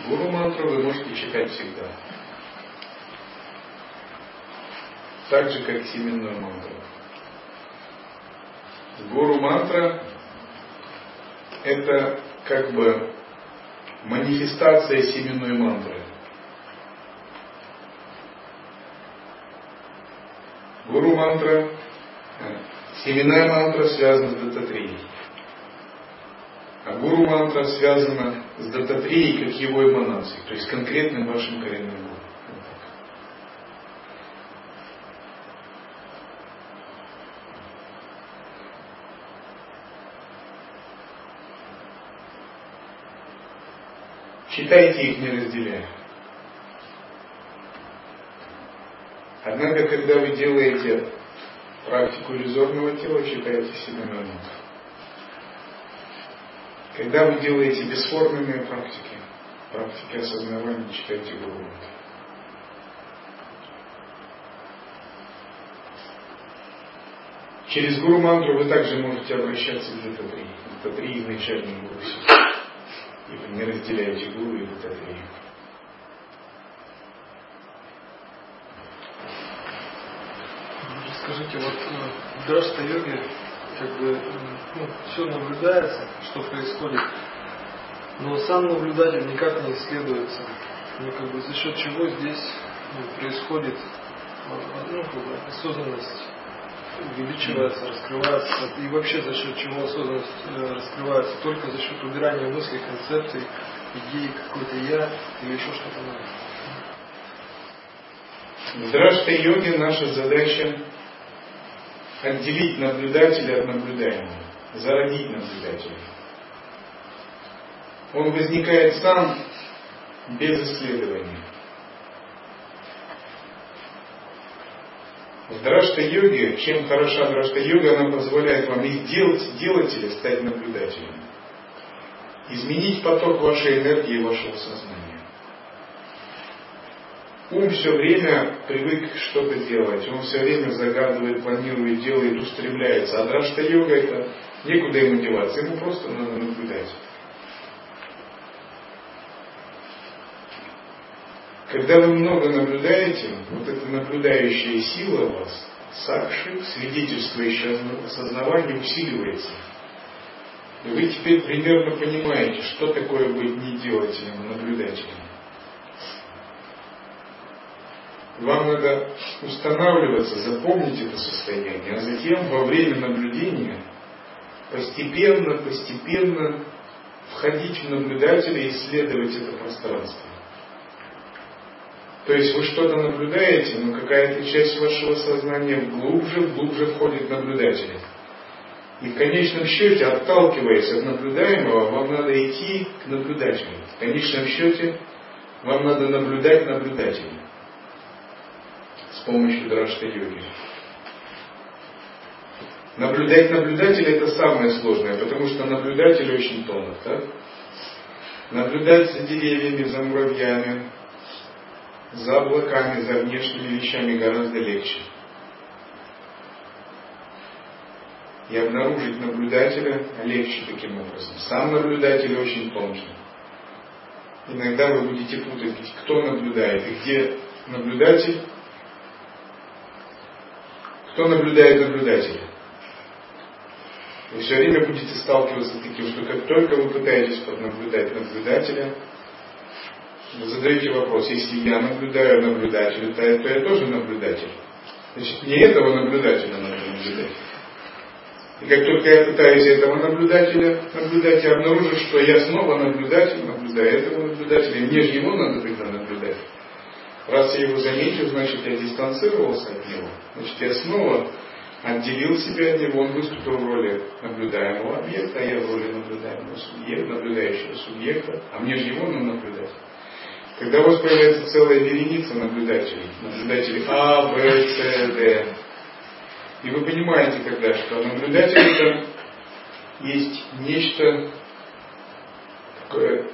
Гуру мантру вы можете читать всегда. Так же, как семенную мантру. Гуру мантра – это как бы манифестация семенной мантры. Гуру мантра, э, семенная мантра связана с дататрией. А гуру мантра связана с дататрией как его эманацией, то есть конкретным вашим коренным гуру. Читайте их не разделяя. Однако, когда вы делаете практику иллюзорного тела, читайте себе на Когда вы делаете бесформенные практики, практики осознавания, читайте Гуру Через Гуру мантру вы также можете обращаться к Дататри. Дататри изначальный Гуру. И вы не разделяете Гуру и Дататри. Скажите, вот э, в Драшта йоге как бы ну, все наблюдается, что происходит, но сам наблюдатель никак не исследуется. Ну, как бы за счет чего здесь ну, происходит э, ну, как бы осознанность увеличивается, раскрывается, и вообще за счет чего осознанность э, раскрывается, только за счет убирания мыслей, концепций, идей, какой-то я или еще что-то новое. В Драшта-йоге наша задача отделить наблюдателя от наблюдаемого, зародить наблюдателя. Он возникает сам без исследования. В драшта-йоге, чем хороша драшта-йога, она позволяет вам из делать, делателя стать наблюдателем. Изменить поток вашей энергии, вашего сознания. Ум все время привык что-то делать, он все время загадывает, планирует, делает, устремляется. А драшта йога это некуда ему деваться, ему просто надо наблюдать. Когда вы много наблюдаете, вот эта наблюдающая сила у вас, сакши, свидетельствующая осознавание, усиливается. И вы теперь примерно понимаете, что такое быть не делателем, наблюдателем. Вам надо устанавливаться, запомнить это состояние, а затем во время наблюдения постепенно, постепенно входить в наблюдателя и исследовать это пространство. То есть вы что-то наблюдаете, но какая-то часть вашего сознания глубже, глубже входит в наблюдателя. И в конечном счете, отталкиваясь от наблюдаемого, вам надо идти к наблюдателю. В конечном счете, вам надо наблюдать наблюдателя помощью дражта-йоги. Наблюдать наблюдателя это самое сложное, потому что наблюдатель очень тонок. Так? Наблюдать за деревьями, за муравьями, за облаками, за внешними вещами гораздо легче. И обнаружить наблюдателя легче таким образом. Сам наблюдатель очень тонкий. Иногда вы будете путать, кто наблюдает и где наблюдатель, кто наблюдает наблюдателя? Вы все время будете сталкиваться с таким, что как только вы пытаетесь поднаблюдать наблюдателя, вы задаете вопрос, если я наблюдаю наблюдателя, то я тоже наблюдатель. Значит, не этого наблюдателя надо наблюдать. И как только я пытаюсь этого наблюдателя наблюдать, я обнаружу, что я снова наблюдатель, наблюдаю этого наблюдателя, и мне же его надо тогда наблюдать. Раз я его заметил, значит я дистанцировался от него. Значит я снова отделил себя от него, он выступил в роли наблюдаемого объекта, а я в роли наблюдаемого субъекта, наблюдающего субъекта, а мне же его надо наблюдать. Когда у вас появляется целая вереница наблюдателей, наблюдателей А, Б, С, Д, и вы понимаете тогда, что наблюдатель это есть нечто такое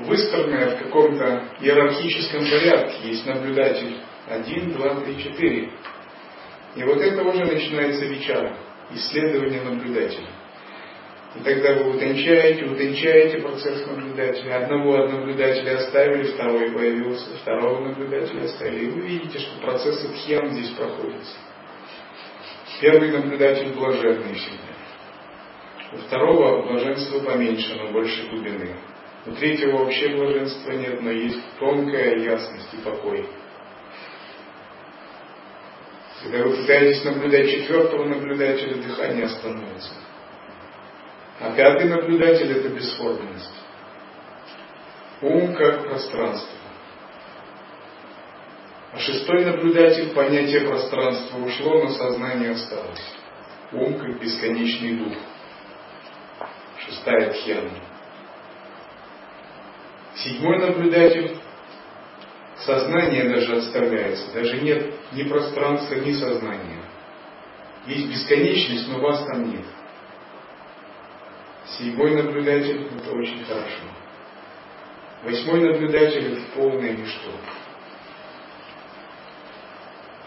выстроенное в каком-то иерархическом порядке. Есть наблюдатель 1, 2, 3, 4. И вот это уже начинается вечера, исследование наблюдателя. И тогда вы утончаете, утончаете процесс наблюдателя. Одного наблюдателя оставили, второй появился, второго наблюдателя оставили. И вы видите, что процессы тхьян здесь проходятся. Первый наблюдатель блаженный всегда. У второго блаженство поменьше, но больше глубины. У третьего вообще блаженства нет, но есть тонкая ясность и покой. Когда вы пытаетесь наблюдать четвертого наблюдателя, дыхание остановится. А пятый наблюдатель это бесформенность. Ум как пространство. А шестой наблюдатель, понятие пространства ушло, но сознание осталось. Ум как бесконечный дух. Шестая тхьяна. Седьмой наблюдатель, сознание даже оставляется, даже нет ни пространства, ни сознания. Есть бесконечность, но вас там нет. Седьмой наблюдатель – это очень хорошо. Восьмой наблюдатель – это полное ничто.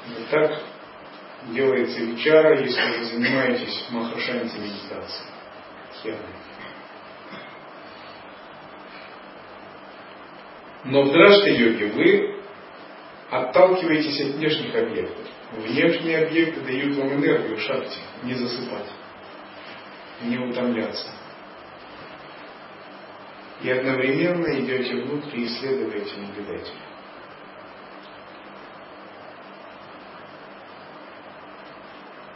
Вот так делается вечера, если вы занимаетесь махашанти медитацией. Но в дражта-йоге вы отталкиваетесь от внешних объектов. Внешние объекты дают вам энергию шахте, не засыпать, не утомляться. И одновременно идете внутрь и исследуете наблюдателя.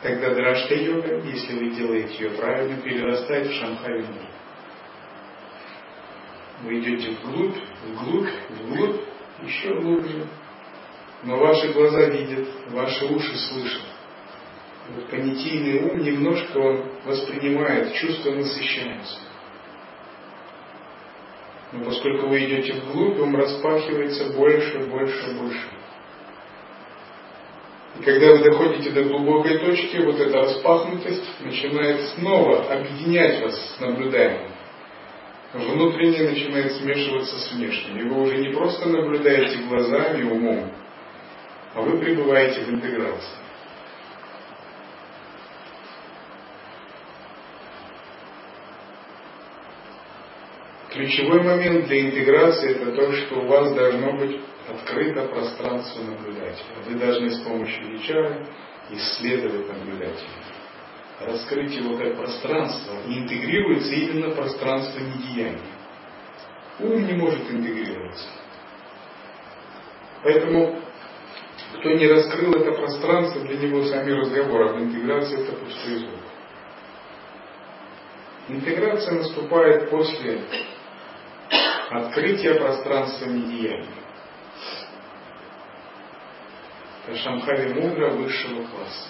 Тогда дражта йога, если вы делаете ее правильно, перерастает в шамхари Вы идете вглубь, вглубь, вглубь, еще глубже. Но ваши глаза видят, ваши уши слышат. Вот понятийный ум немножко он воспринимает, чувства насыщаются. Но поскольку вы идете вглубь, ум распахивается больше, больше, больше. И когда вы доходите до глубокой точки, вот эта распахнутость начинает снова объединять вас с наблюдаемым. Внутреннее начинает смешиваться с внешним. И вы уже не просто наблюдаете глазами, умом, а вы пребываете в интеграции. Ключевой момент для интеграции это то, что у вас должно быть открыто пространство наблюдателя. Вы должны с помощью HR исследовать наблюдателя. Раскрыть его как пространство. И интегрируется именно пространство недеяния. Ум не может интегрироваться. Поэтому, кто не раскрыл это пространство, для него сами разговоры об интеграции это пустой звук. Интеграция наступает после открытия пространства недеяния. Это Шамхави Мудра высшего класса.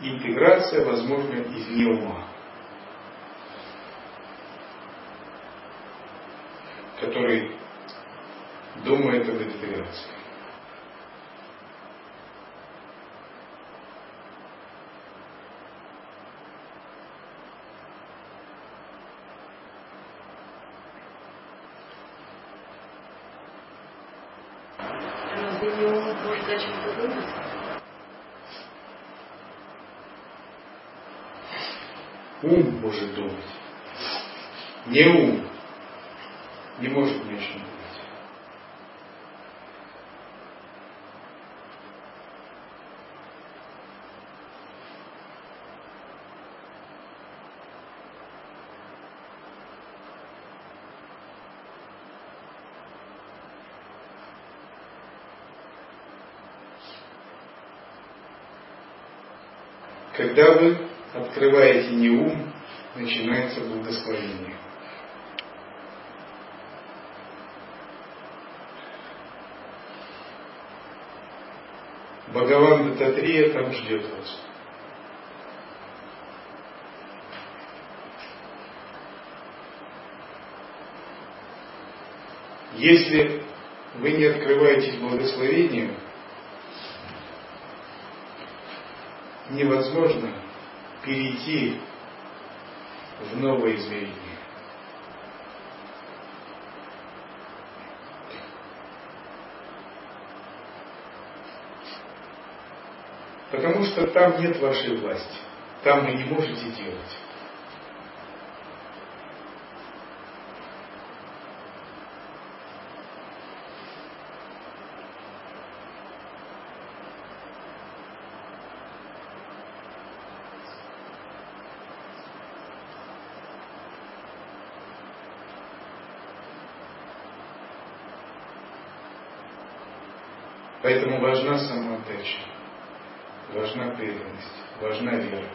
Интеграция возможна извне ума, который думает об интеграции. Ум может думать. не ум, не может ничего быть. Когда вы открываете не ум, начинается благословение. Бхагаван Дататрия там ждет вас. Если вы не открываетесь благословению, невозможно перейти в новое измерение. Потому что там нет вашей власти. Там вы не можете делать. Поэтому важна самоотдача, важна преданность, важна вера.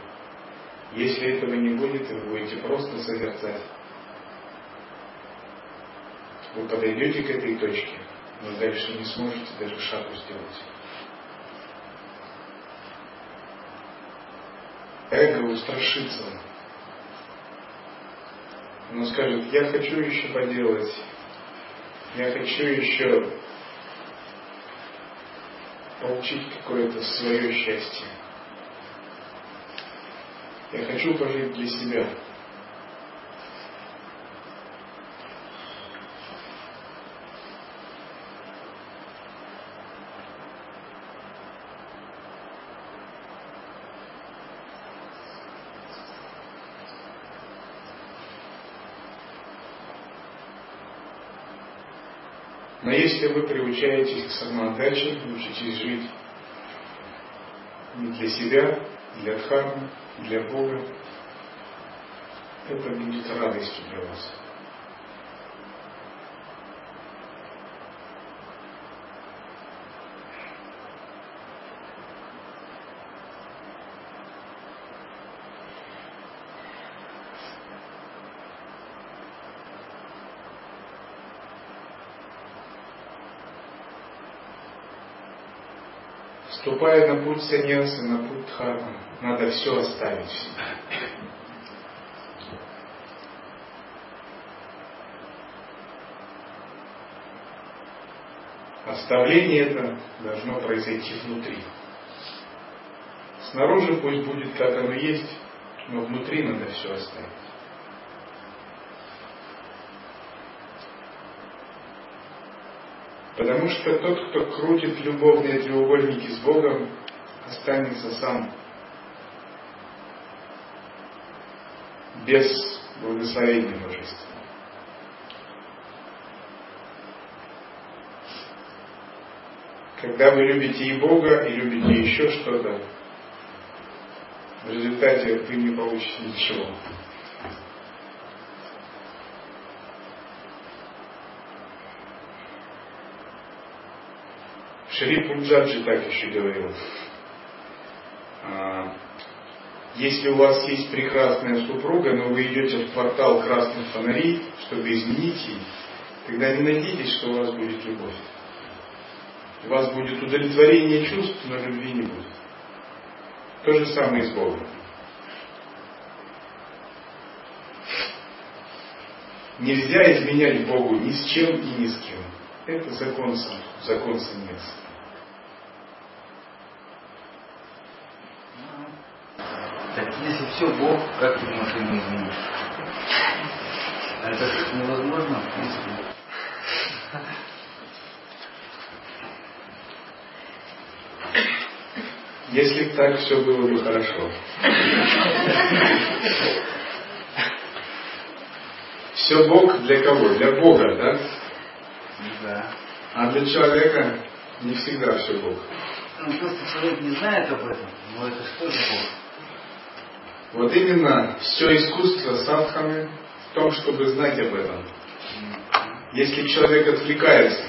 Если этого не будет, вы будете просто созерцать. Вы подойдете к этой точке, но дальше не сможете даже шагу сделать. Эго устрашится. Оно скажет, я хочу еще поделать, я хочу еще получить какое-то свое счастье. Я хочу пожить для себя. Но если вы приучаетесь к самоотдаче, учитесь жить не для себя, для Дхармы, для Бога, это будет радостью для вас. Вступая на путь саньяса, на путь дхармы, надо все оставить. Оставление это должно произойти внутри. Снаружи пусть будет как оно есть, но внутри надо все оставить. Потому что тот, кто крутит любовные треугольники с Богом, останется сам без благословения Божества. Когда вы любите и Бога, и любите еще что-то, в результате вы не получите ничего. Шри Пунджаджи так еще говорил. А, если у вас есть прекрасная супруга, но вы идете в квартал красных фонарей, чтобы изменить ее, тогда не надейтесь, что у вас будет любовь. У вас будет удовлетворение чувств, но любви не будет. То же самое и с Богом. Нельзя изменять Богу ни с чем и ни с кем. Это закон, закон саньяса. Так если все Бог, как ты можешь его изменить? Это невозможно, в принципе. Если так все было бы хорошо. Все Бог для кого? Для Бога, да? Да. А для человека не всегда все Бог. Ну, просто человек не знает об этом, но это что же Бог? Вот именно все искусство садханы в том, чтобы знать об этом. Если человек отвлекается,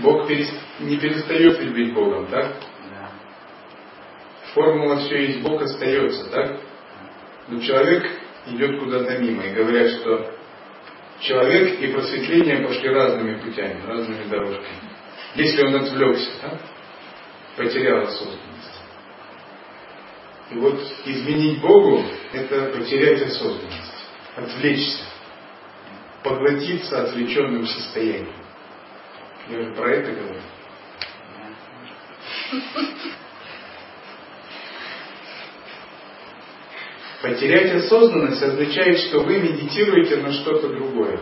Бог не перестает любить Богом, так? Формула все есть Бог остается, так? Но человек идет куда-то мимо и говорят, что человек и просветление пошли разными путями, разными дорожками. Если он отвлекся, да, потерял осознанность. И вот изменить Богу – это потерять осознанность, отвлечься, поглотиться отвлеченным состоянием. Я же про это говорю. Потерять осознанность означает, что вы медитируете на что-то другое.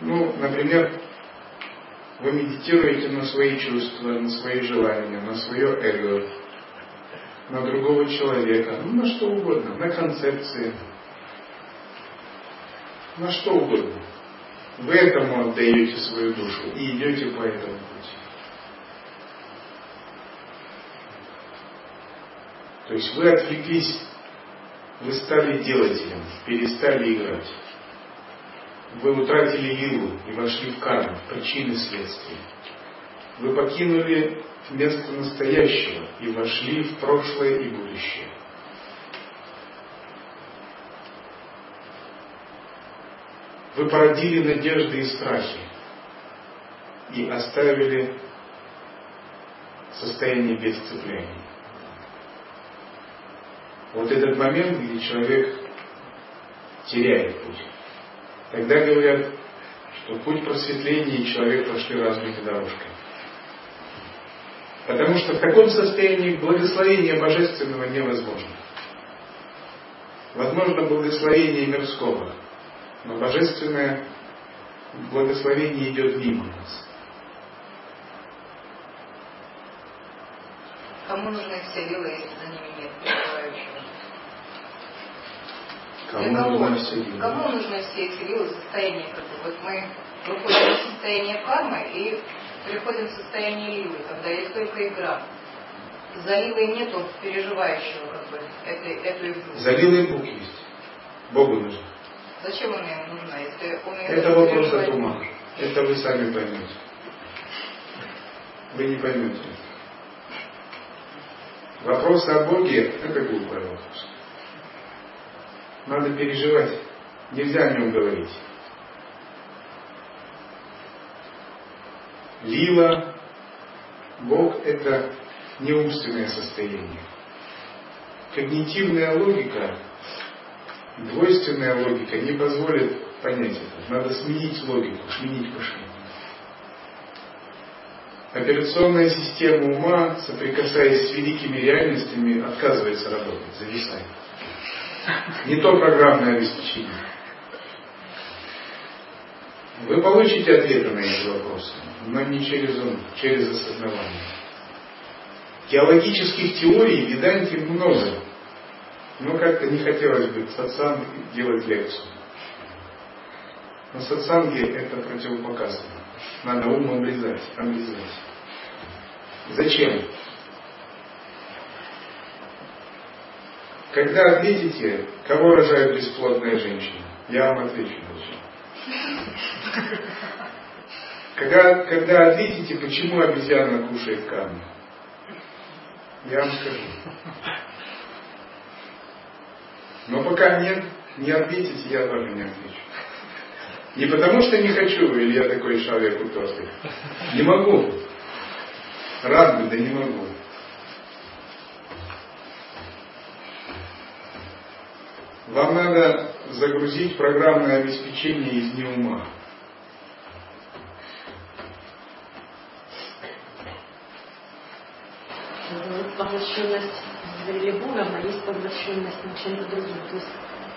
Ну, например, вы медитируете на свои чувства, на свои желания, на свое эго, на другого человека, ну, на что угодно, на концепции, на что угодно. Вы этому отдаете свою душу и идете по этому пути. То есть вы отвлеклись, вы стали делателем, перестали играть. Вы утратили вилу и вошли в карму, в причины следствия. Вы покинули место настоящего и вошли в прошлое и будущее. Вы породили надежды и страхи и оставили состояние без цепляния. Вот этот момент, где человек теряет путь. Тогда говорят, что путь просветления и человек прошли разными дорожками. Потому что в таком состоянии благословение божественного невозможно. Возможно благословение мирского, но божественное благословение идет мимо нас. Кому нужны все вилы, если за ними нет? Кому нужны все вилы? Кому нужны все эти вилы в состоянии, как бы, вот мы выходим из состояния кармы и переходим в состояние ливы, когда есть только игра. За нету переживающего, как бы, этой, эту игру. За вилой Бог есть. Богу нужно. Зачем она ему нужна, если он ее Это вопрос от ума. Это вы сами поймете. Вы не поймете. Вопрос о Боге – это глупый вопрос. Надо переживать. Нельзя о нем говорить. Лила, Бог – это не умственное состояние. Когнитивная логика, двойственная логика не позволит понять это. Надо сменить логику, сменить мышление. Операционная система ума, соприкасаясь с великими реальностями, отказывается работать, зависает. Не то программное обеспечение. Вы получите ответы на эти вопросы, но не через ум, через осознавание. Теологических теорий в Веданте много, но как-то не хотелось бы сатсанг делать лекцию. На сатсанге это противопоказано. Надо ум обрезать, обрезать. Зачем? Когда ответите, кого рожает бесплодная женщина, я вам отвечу зачем. Когда, когда ответите, почему обезьяна кушает камни, я вам скажу. Но пока нет, не ответите, я тоже не отвечу. Не потому что не хочу, или я такой человек упертый. Не могу. Рад бы, да не могу. Вам надо загрузить программное обеспечение из неума. Поглощенность Богом, а есть поглощенность на чем-то другим. То есть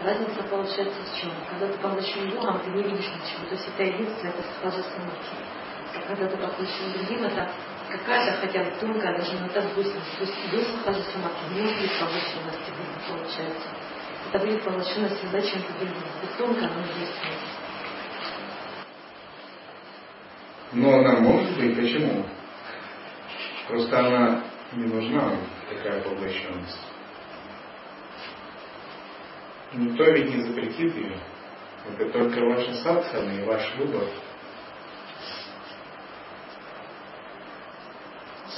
разница получается в чем? Когда ты поглощен Богом, ты не видишь ничего. То есть это единство, это самадхи. А когда ты поглощен другим, это какая-то хотя бы тонкая, даже иногда двойственность. То есть без самадхи не может быть поглощенности получается. Это будет всегда чем-то другим. И тонко она действует. Но она может быть, почему? Просто она не нужна, такая поглощенность. Никто ведь не запретит ее. Это только ваша садхана и ваш выбор.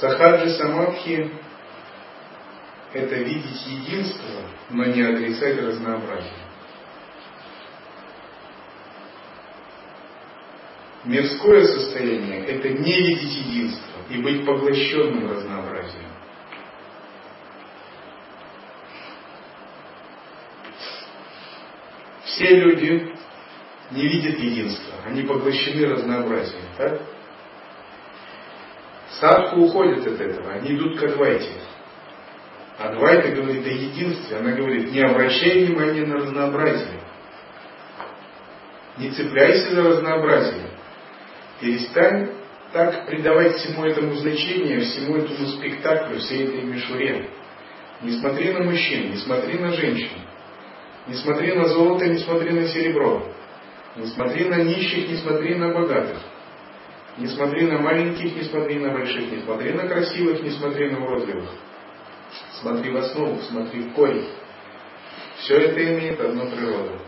Сахаджи Самадхи – это видеть единство, но не отрицать разнообразие. Мирское состояние – это не видеть единство и быть поглощенным разнообразием. Все люди не видят единства, они поглощены разнообразием, так? Садху уходит от этого, они идут к Адвайте. Адвайта говорит о единстве, она говорит, не обращай внимания на разнообразие. Не цепляйся за разнообразие. Перестань так придавать всему этому значение, всему этому спектаклю, всей этой мишуре. Не смотри на мужчин, не смотри на женщин. Не смотри на золото, не смотри на серебро. Не смотри на нищих, не смотри на богатых. Не смотри на маленьких, не смотри на больших, не смотри на красивых, не смотри на уродливых. Смотри в основу, смотри в корень. Все это имеет одну природу.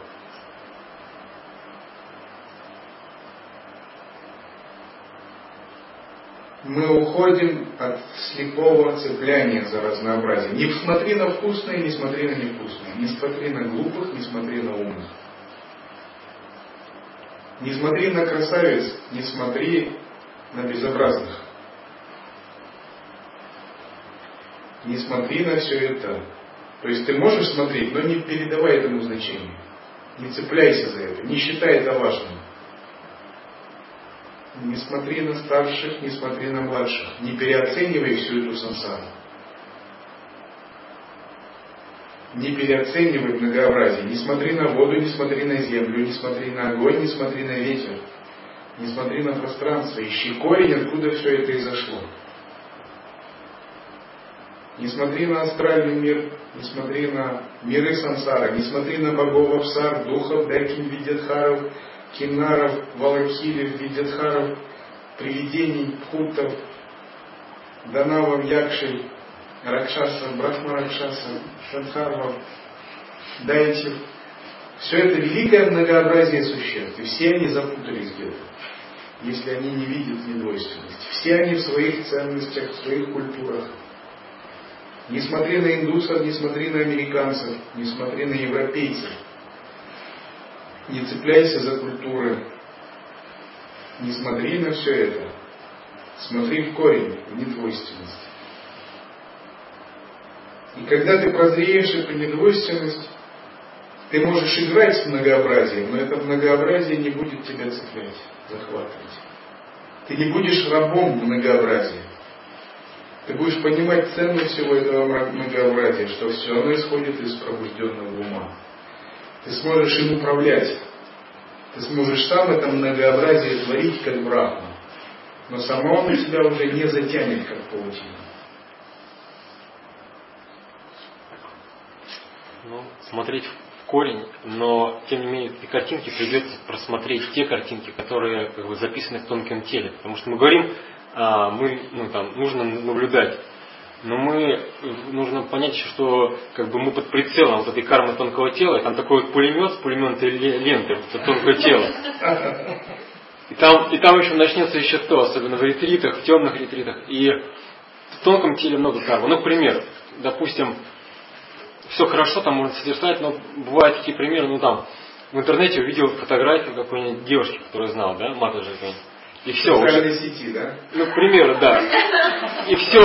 мы уходим от слепого цепляния за разнообразие. Не смотри на вкусное, не смотри на невкусное. Не смотри на глупых, не смотри на умных. Не смотри на красавиц, не смотри на безобразных. Не смотри на все это. То есть ты можешь смотреть, но не передавай этому значения. Не цепляйся за это, не считай это важным. Не смотри на старших, не смотри на младших. Не переоценивай всю эту сансару. Не переоценивай многообразие. Не смотри на воду, не смотри на землю, не смотри на огонь, не смотри на ветер. Не смотри на пространство. Ищи корень, откуда все это изошло. Не смотри на астральный мир, не смотри на миры сансара, не смотри на богов Апсар, духов, Дайкин, Видятхаров, кинаров, валакирев, видятхаров, привидений, пхутов, данавов, якшей, ракшасов, брахмаракшасов, шадхарвов, дайтев. Все это великое многообразие существ, и все они запутались где-то, если они не видят недвойственности. Все они в своих ценностях, в своих культурах. Не смотри на индусов, не смотри на американцев, не смотри на европейцев – не цепляйся за культуры, не смотри на все это. Смотри в корень, в недвойственность. И когда ты прозреешь эту недвойственность, ты можешь играть с многообразием, но это многообразие не будет тебя цеплять, захватывать. Ты не будешь рабом многообразия. Ты будешь понимать ценность всего этого многообразия, что все оно исходит из пробужденного ума. Ты сможешь им управлять. Ты сможешь сам это многообразие творить, как брахма. Но само оно тебя уже не затянет, как паутина. Ну, смотреть в корень, но тем не менее эти картинки придется просмотреть те картинки, которые как бы, записаны в тонком теле. Потому что мы говорим, а, мы, ну, там, нужно наблюдать но мы нужно понять что как бы мы под прицелом вот этой кармы тонкого тела, и там такой вот пулемет с пулеметной лентой, вот тонкое тело. И там, и там еще начнется еще то, особенно в ретритах, в темных ретритах. И в тонком теле много кармы. Ну, к примеру, допустим, все хорошо, там можно содержать, но бывают такие примеры, ну там, в интернете увидел фотографию какой-нибудь девушки, которую знал, да, Матаджи какой-нибудь и все. Социальные сети, да? Ну, к примеру, да. И *laughs* все.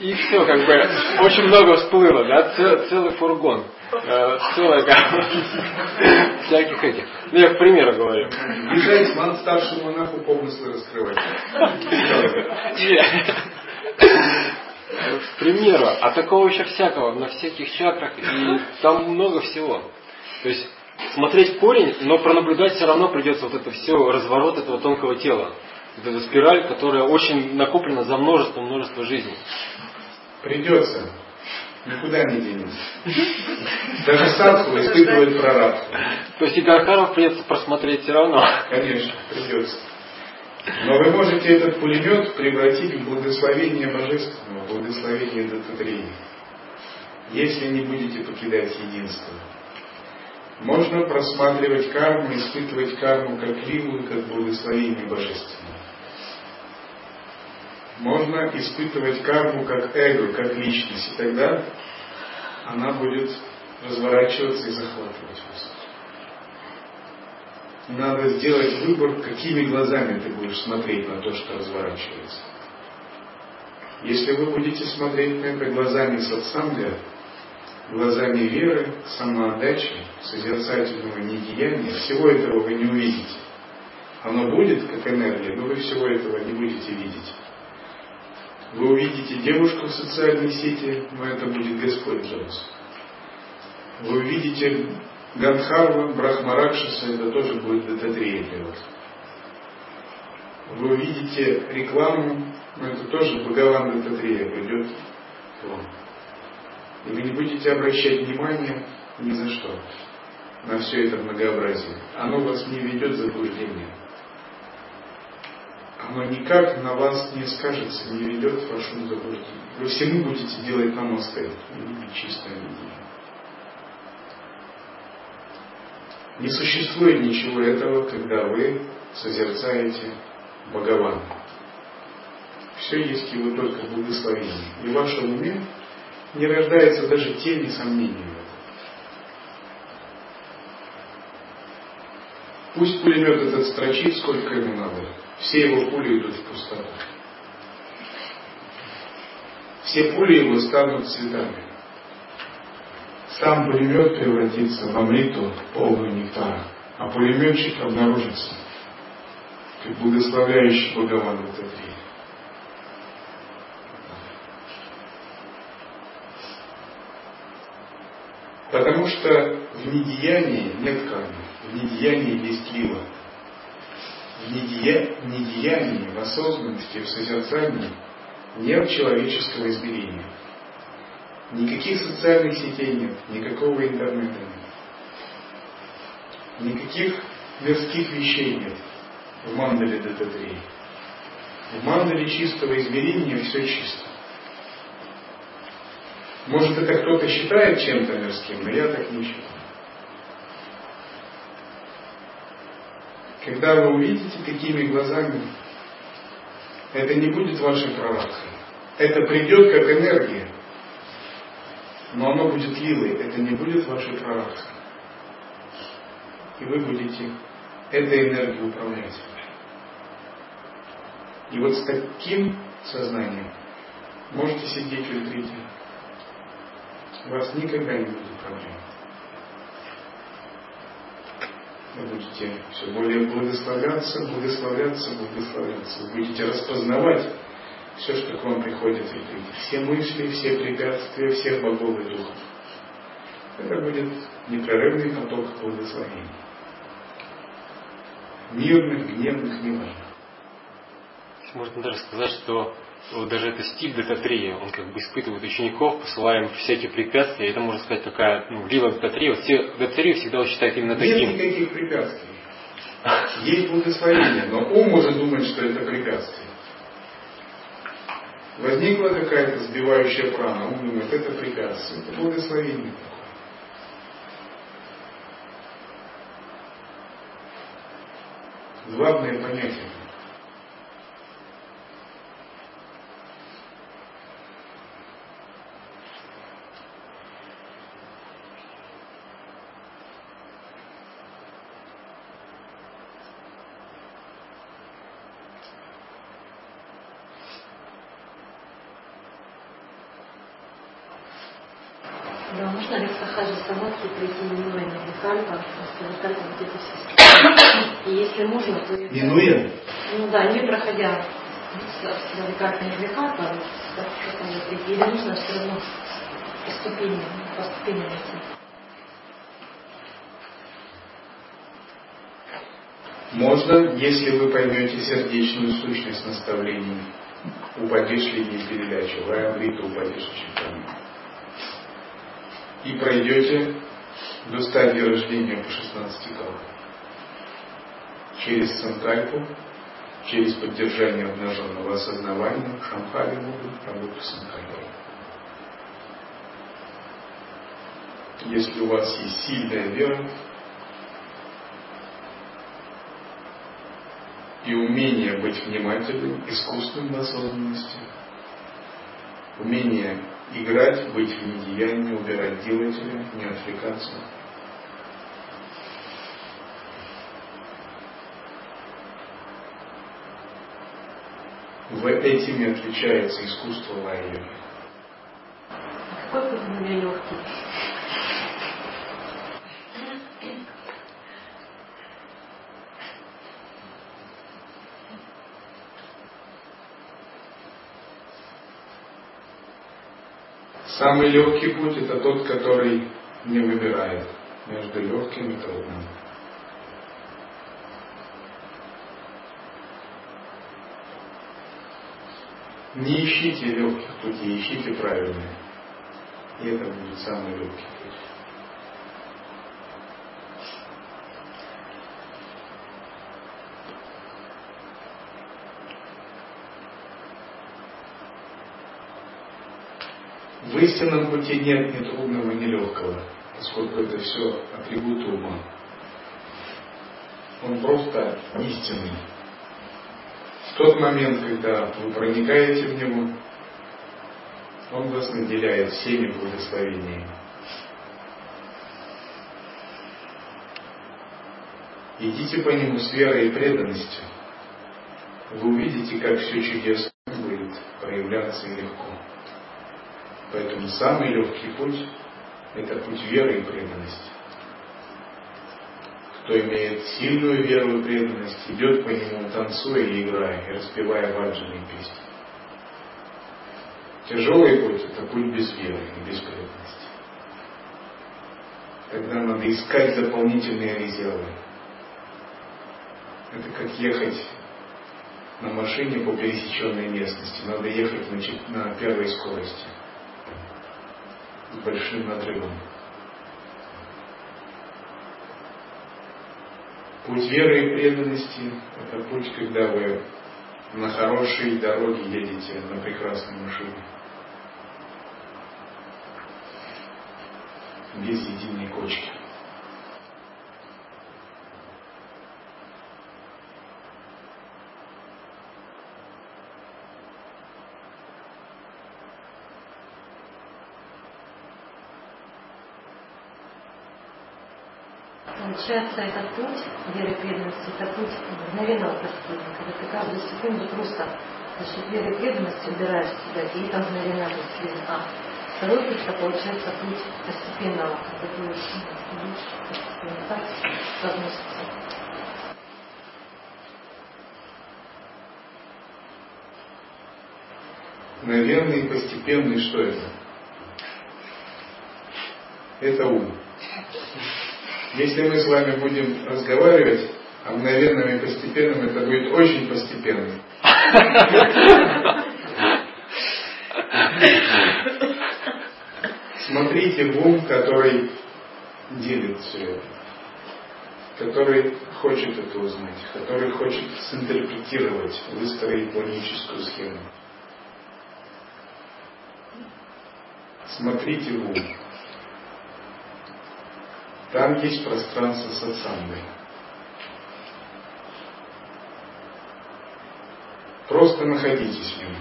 И все, как бы, очень много всплыло, да, Цел, целый фургон. Э, целая как *laughs* всяких этих. Ну, я к примеру говорю. Езжайте ман старшему монаху помыслы раскрывать. *laughs* К примеру, а такого еще всякого, на всяких чакрах, и там много всего. То есть смотреть корень, но пронаблюдать все равно придется вот это все, разворот этого тонкого тела. Вот эта спираль, которая очень накоплена за множество-множество жизней. Придется. Никуда не денется. Даже садху испытывает прорабство. То есть и Гархаров придется просмотреть все равно. Конечно, придется. Но вы можете этот пулемет превратить в благословение божественного, благословение Дататрии, если не будете покидать единство. Можно просматривать карму, испытывать карму как лилу, как благословение божественное. Можно испытывать карму как эго, как личность, и тогда она будет разворачиваться и захватывать вас. Надо сделать выбор, какими глазами ты будешь смотреть на то, что разворачивается. Если вы будете смотреть на это глазами сатсанга, глазами веры, самоотдачи, созерцательного недеяния, всего этого вы не увидите. Оно будет как энергия, но вы всего этого не будете видеть. Вы увидите девушку в социальной сети, но это будет Господь Джонс. Вы увидите Гандхарва, Брахмаракшаса, это тоже будет Дататрия для вас. Вы увидите рекламу, но это тоже Бхагаван Дататрия придет к вам. И вы не будете обращать внимания ни за что на все это многообразие. Оно вас не ведет в заблуждение. Оно никак на вас не скажется, не ведет в вашу заблуждение. Вы всему будете делать намасте, и чистое видение. Не существует ничего этого, когда вы созерцаете Бхагавана. Все есть его только благословение. И в вашем уме не рождается даже тени сомнений. Пусть пулемет этот строчит, сколько ему надо. Все его пули идут в пустоту. Все пули его станут цветами. Сам пулемет превратится в амриту, полную нектара, а пулеметчик обнаружится, как благословляющий Бхагаван в этот день. Потому что в недеянии нет кармы, в недеянии есть лила. В недея... недеянии, в осознанности, в созерцании нет человеческого измерения. Никаких социальных сетей нет, никакого интернета нет. Никаких мирских вещей нет в мандале ДТ-3. В мандале чистого измерения все чисто. Может, это кто-то считает чем-то мирским, но я так не считаю. Когда вы увидите такими глазами, это не будет вашей прорабхой. Это придет как энергия, но оно будет лилой, это не будет вашей прорабхой. И вы будете этой энергией управлять. И вот с таким сознанием можете сидеть в ретрите у вас никогда не будет проблем. Вы будете все более благословляться, благословляться, благословляться. Вы будете распознавать все, что к вам приходит. Все мысли, все препятствия, всех богов и духов. Это будет непрерывный поток благословений. Мирных, гневных, неважно. Можно даже сказать, что вот даже это стиль дататрия, он как бы испытывает учеников, посылая им всякие препятствия, это можно сказать такая, ну, лила дататрия, вот все дататрию всегда считают именно таким. Нет никаких препятствий. Есть благословение, но ум может думать, что это препятствие. Возникла какая-то сбивающая прана, ум думает, это препятствие, это благословение. Главное понятие. самадхи пройти минуя Нирвикальпа, Все И если можно, то... Минуя? Ну да, не проходя с Нирвикальпа Нирвикальпа, прийти, или нужно все равно по ступеням, по ступеням идти. Можно, если вы поймете сердечную сущность наставлений. Упадешь ли не передачу, ваямрита упадешь читание. и пройдете до стадии рождения по 16 калам. Через санкальпу, через поддержание обнаженного осознавания, шамхали могут работать санкальпой. Если у вас есть сильная вера и умение быть внимательным, искусным в осознанности, умение играть, быть в недеянии, убирать делателя, не отвлекаться. В этими отличается искусство лайя. Какой путь легкий? Самый легкий путь это тот, который не выбирает между легким и трудным. Не ищите легких путей, ищите правильные. И это будет самый легкий путь. Истинном пути нет ни трудного, ни легкого, поскольку это все атрибуты ума. Он просто истинный. В тот момент, когда вы проникаете в него, он вас наделяет всеми благословениями. Идите по нему с верой и преданностью. Вы увидите, как все чудесно будет проявляться и легко. Поэтому самый легкий путь – это путь веры и преданности. Кто имеет сильную веру и преданность, идет по нему, танцуя и играя, и распевая ваджаны песни. Тяжелый путь – это путь без веры и без преданности. Тогда надо искать дополнительные резервы. Это как ехать на машине по пересеченной местности. Надо ехать значит, на первой скорости большим надрывом. Путь веры и преданности – это путь, когда вы на хорошей дороге едете на прекрасной машине. Без единой кочки. Получается, этот путь веры преданности, это путь мгновенного просветления, когда ты каждую секунду просто за счет веры преданности убираешь себя, и это мгновенно будет А второй путь, это получается путь постепенного, когда ты лучше, постепенно так возносится. Мгновенный и постепенный, что это? Это ум. Если мы с вами будем разговаривать о мгновенном и постепенном, это будет очень постепенно. Смотрите в ум, который делит все это, который хочет это узнать, который хочет синтерпретировать, выстроить логическую схему. Смотрите в ум. Там есть пространство сатсанги. Просто находитесь в нем.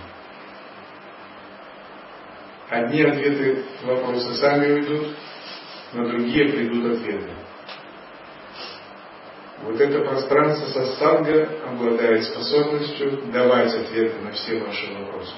Одни ответы вопросы сами уйдут, на другие придут ответы. Вот это пространство сатсанга обладает способностью давать ответы на все ваши вопросы.